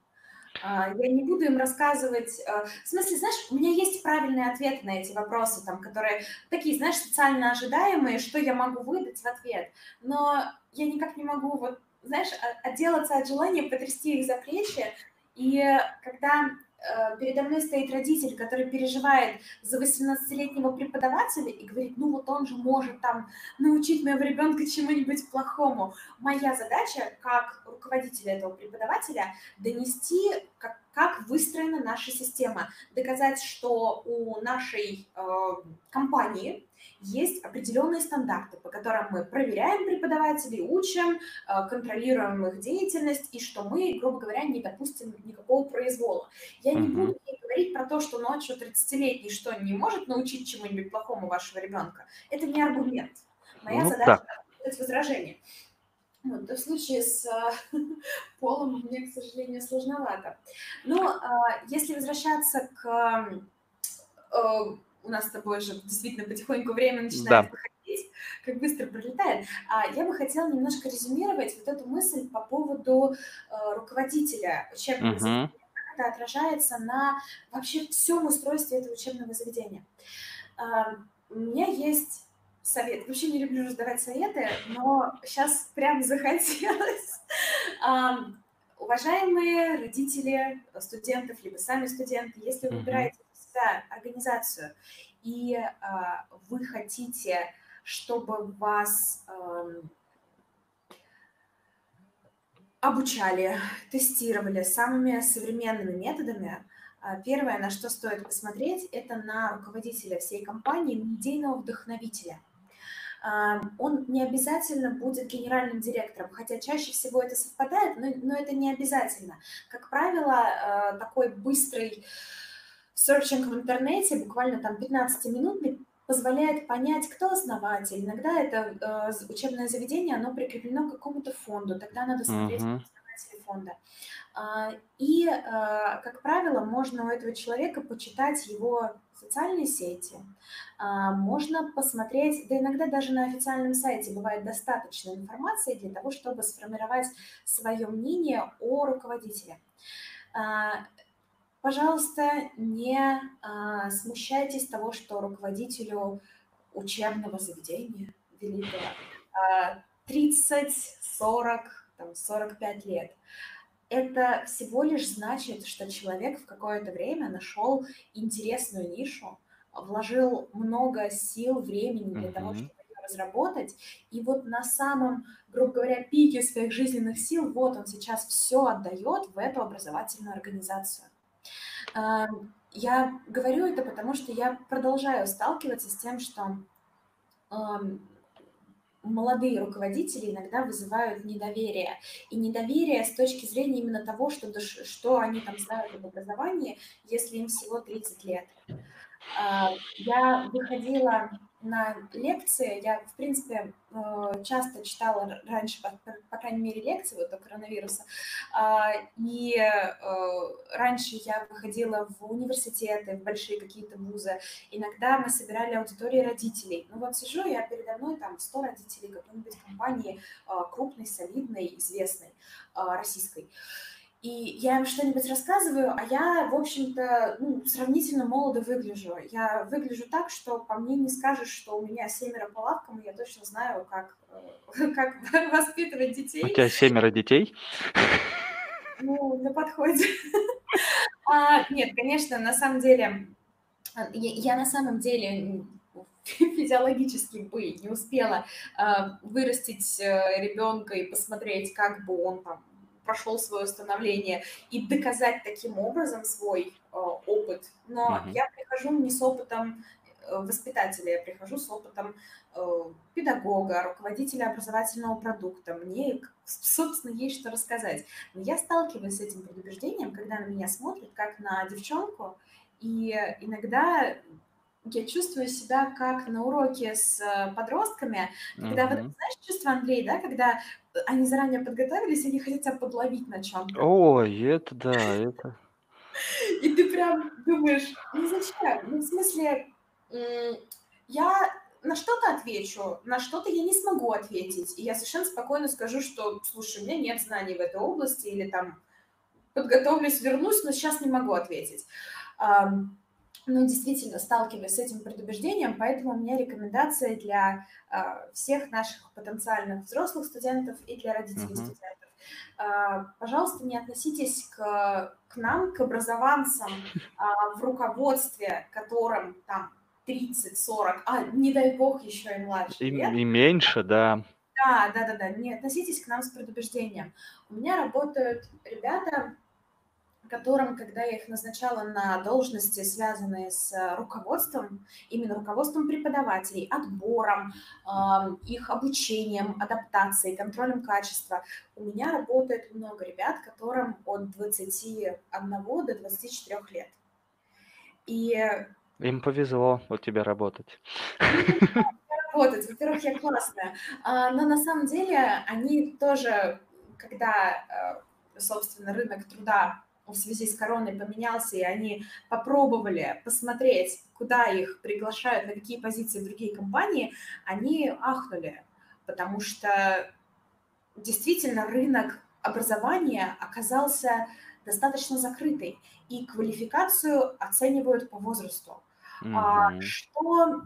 А, Я не буду им рассказывать. а, В смысле, знаешь, у меня есть правильные ответы на эти вопросы, там, которые такие, знаешь, социально ожидаемые, что я могу выдать в ответ. Но я никак не могу, вот, знаешь, отделаться от желания потрясти их за плечи. И когда передо мной стоит родитель, который переживает за 18-летнего преподавателя и говорит, ну вот он же может там научить моего ребенка чему-нибудь плохому. Моя задача, как руководителя этого преподавателя, донести, как, как выстроена наша система, доказать, что у нашей э, компании есть определенные стандарты, по которым мы проверяем преподавателей, учим, э, контролируем их деятельность, и что мы, грубо говоря, не допустим никакого произвола. Я не буду говорить про то, что ночью 30-летний что не может научить чему-нибудь плохому вашего ребенка. Это не аргумент. Моя Ну задача да. возражение. Вот, в случае с а, полом мне, к сожалению, сложновато. Но а, если возвращаться к... А, у нас с тобой же действительно потихоньку время начинает да. выходить, как быстро пролетает. А, я бы хотела немножко резюмировать вот эту мысль по поводу а, руководителя учебного uh-huh. заведения, как это отражается на вообще всем устройстве этого учебного заведения. А, у меня есть совет. Вообще не люблю раздавать советы, но сейчас прям захотелось. Уважаемые родители студентов, либо сами студенты, если вы выбираете себя организацию, и а, вы хотите, чтобы вас обучали, тестировали самыми современными методами, а, первое, на что стоит посмотреть, это на руководителя всей компании, идейного вдохновителя – он не обязательно будет генеральным директором, хотя чаще всего это совпадает, но, но это не обязательно. Как правило, а, такой быстрый серчинг в интернете, буквально там 15-минутный, позволяет понять, кто основатель. Иногда это э, учебное заведение, оно прикреплено к какому-то фонду, тогда надо смотреть uh-huh. основателя фонда. А, и, а, как правило, можно у этого человека почитать его социальные сети, а, можно посмотреть, да иногда даже на официальном сайте бывает достаточно информации для того, чтобы сформировать свое мнение о руководителе. Пожалуйста, не смущайтесь того, что руководителю учебного заведения великого 30, 40, там, 45 лет – это всего лишь значит, что человек в какое-то время нашел интересную нишу, вложил много сил, времени для uh-huh. того, чтобы ее разработать, и вот на самом, грубо говоря, пике своих жизненных сил, вот он сейчас все отдает в эту образовательную организацию. Я говорю это потому, что я продолжаю сталкиваться с тем, что молодые руководители иногда вызывают недоверие. И недоверие с точки зрения именно того, что, что они там знают об образовании, если им всего 30 лет. А, я выходила на лекции. Я, в принципе, э, часто читала раньше, по, по крайней мере, лекции вот до коронавируса. А, и э, раньше я выходила в университеты, в большие какие-то вузы. Иногда мы собирали аудитории родителей. Ну вот сижу я передо мной, там, 100 родителей какой-нибудь компании э, крупной, солидной, известной, российской и я им что-нибудь рассказываю, а я, в общем-то, ну, сравнительно молодо выгляжу. Я выгляжу так, что по мне не скажешь, что у меня семеро по лавкам, и я точно знаю, как, э, как воспитывать детей. У тебя семеро детей? Ну, на подходе. А, нет, конечно, на самом деле, я, я на самом деле физиологически бы не успела э, вырастить э, ребенка и посмотреть, как бы он там прошел свое становление и доказать таким образом свой э, опыт. Но uh-huh. я прихожу не с опытом э, воспитателя, я прихожу с опытом э, педагога, руководителя образовательного продукта. Мне, собственно, есть что рассказать. Но я сталкиваюсь с этим предубеждением, когда на меня смотрят как на девчонку, и иногда я чувствую себя как на уроке с э, подростками, когда uh-huh. вот знаешь чувство Андрей, да, когда они заранее подготовились, они хотят тебя подловить на чем-то. Ой, это да, это. И ты прям думаешь, ну зачем? Ну, в смысле, я на что-то отвечу, на что-то я не смогу ответить. И я совершенно спокойно скажу, что, слушай, у меня нет знаний в этой области, или там подготовлюсь, вернусь, но сейчас не могу ответить ну, действительно сталкиваюсь с этим предубеждением, поэтому у меня рекомендация для э, всех наших потенциальных взрослых студентов и для родителей uh-huh. студентов. Э, пожалуйста, не относитесь к, к нам, к образованцам э, в руководстве, которым там 30-40, а не дай бог еще и младше. И, и меньше, да. Да, да, да, да. Не относитесь к нам с предубеждением. У меня работают ребята, которым, когда я их назначала на должности, связанные с э, руководством, именно руководством преподавателей, отбором, их обучением, адаптацией, контролем качества, у меня работает много ребят, которым от 21 до 24 лет. И им повезло у тебя работать. работать. Во-первых, я классная. А, но на самом деле они тоже, когда, э, собственно, рынок труда в связи с короной поменялся, и они попробовали посмотреть, куда их приглашают, на какие позиции другие компании, они ахнули, потому что действительно рынок образования оказался достаточно закрытый, и квалификацию оценивают по возрасту. Mm-hmm. А, что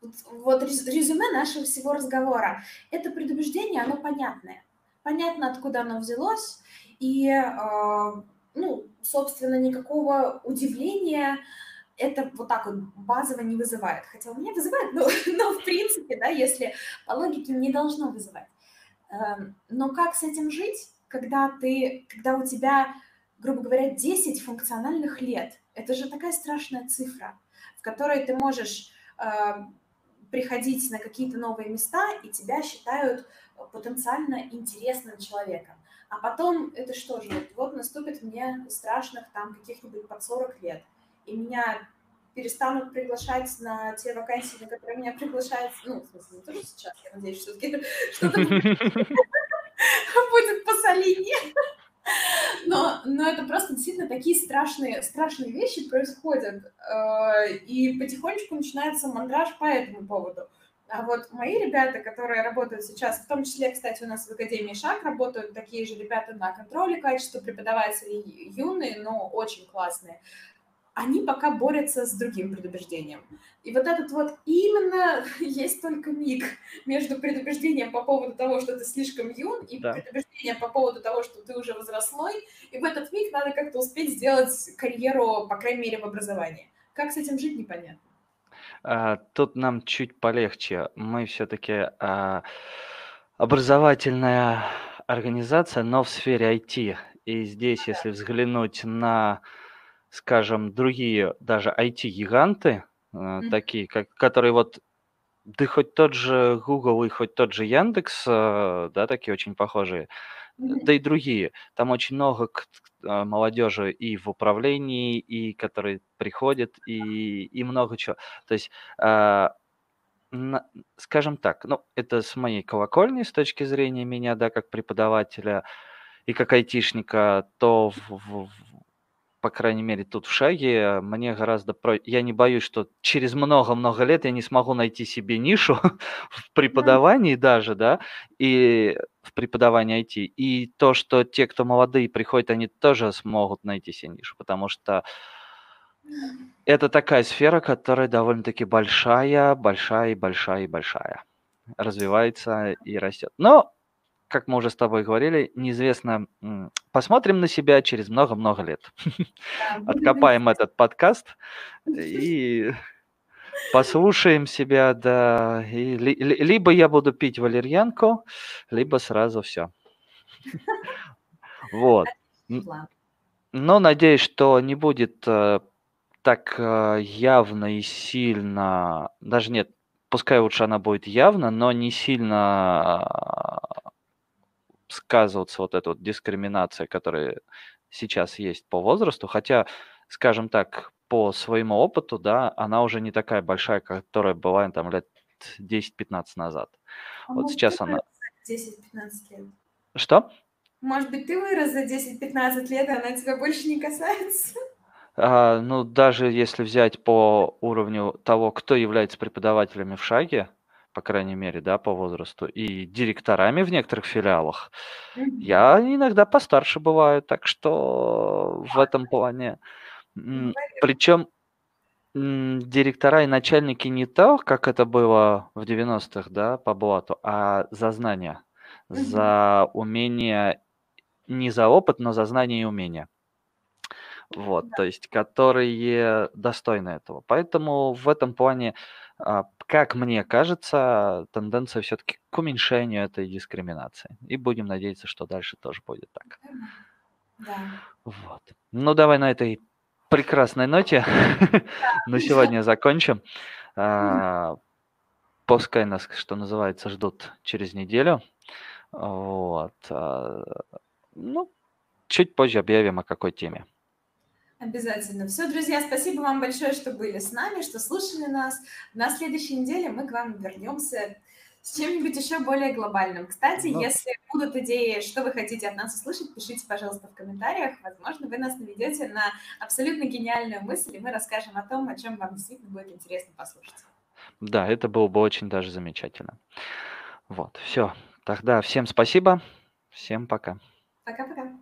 вот резюме нашего всего разговора. Это предубеждение, оно понятное. Понятно, откуда оно взялось, и, а, ну, собственно, никакого удивления это вот так вот базово не вызывает. Хотя у меня вызывает, но, но в принципе, да, если по логике не должно вызывать. Эм, но как с этим жить, когда ты, когда у тебя, грубо говоря, 10 функциональных лет? Это же такая страшная цифра, в которой ты можешь эм, приходить на какие-то новые места, и тебя считают потенциально интересным человеком. А потом это что же, вот, наступит мне страшных там каких-нибудь под 40 лет, и меня перестанут приглашать на те вакансии, на которые меня приглашают, ну, в смысле, не тоже сейчас, я надеюсь, что что-то будет посолиднее. Но, но это просто действительно такие страшные, страшные вещи происходят, э, и потихонечку начинается мандраж по этому поводу. А вот мои ребята, которые работают сейчас, в том числе, кстати, у нас в Академии ШАК работают такие же ребята на контроле качества, преподаватели юные, но очень классные они пока борются с другим предубеждением. И вот этот вот именно есть только миг между предубеждением по поводу того, что ты слишком юн, и да. предубеждением по поводу того, что ты уже возрастной. И в этот миг надо как-то успеть сделать карьеру, по крайней мере, в образовании. Как с этим жить, непонятно. А, тут нам чуть полегче. Мы все-таки а, образовательная организация, но в сфере IT. И здесь, если взглянуть на скажем, другие даже IT-гиганты, э, такие, как, которые вот, да хоть тот же Google и хоть тот же Яндекс, да, такие очень похожие, да и другие. Там очень много молодежи и в управлении, и которые приходят, и, и много чего. То есть, на- скажем так, ну, это с моей колокольни, с точки зрения меня, да, как преподавателя и как айтишника, то в, в- по крайней мере, тут в шаге, мне гораздо про... Я не боюсь, что через много-много лет я не смогу найти себе нишу в преподавании даже, да, и в преподавании IT. И то, что те, кто молодые приходят, они тоже смогут найти себе нишу, потому что это такая сфера, которая довольно-таки большая, большая, большая и большая. Развивается и растет. Но как мы уже с тобой говорили, неизвестно, посмотрим на себя через много-много лет. Откопаем этот подкаст и послушаем себя, да. И, ли, либо я буду пить валерьянку, либо сразу все. Вот. Но надеюсь, что не будет э, так э, явно и сильно, даже нет, пускай лучше она будет явно, но не сильно сказываться вот эта вот дискриминация, которая сейчас есть по возрасту, хотя, скажем так, по своему опыту, да, она уже не такая большая, которая была там лет 10-15 назад. А вот сейчас она... 10-15 лет. Что? Может быть, ты вырос за 10-15 лет, и она тебя больше не касается? А, ну, даже если взять по уровню того, кто является преподавателями в шаге, по крайней мере, да, по возрасту, и директорами в некоторых филиалах. Я иногда постарше бываю, так что в этом плане... Причем директора и начальники не то, как это было в 90-х, да, по блату, а за знания, за умение, не за опыт, но за знания и умения. Вот, да. то есть, которые достойны этого. Поэтому в этом плане а, как мне кажется, тенденция все-таки к уменьшению этой дискриминации. И будем надеяться, что дальше тоже будет так. Да. Вот. Ну, давай на этой прекрасной ноте на сегодня закончим. А, пускай нас, что называется, ждут через неделю. Вот. А, ну, чуть позже объявим о какой теме. Обязательно. Все, друзья, спасибо вам большое, что были с нами, что слушали нас. На следующей неделе мы к вам вернемся с чем-нибудь еще более глобальным. Кстати, ну. если будут идеи, что вы хотите от нас услышать, пишите, пожалуйста, в комментариях. Возможно, вы нас наведете на абсолютно гениальную мысль, и мы расскажем о том, о чем вам действительно будет интересно послушать. Да, это было бы очень даже замечательно. Вот, все. Тогда всем спасибо. Всем пока. Пока-пока.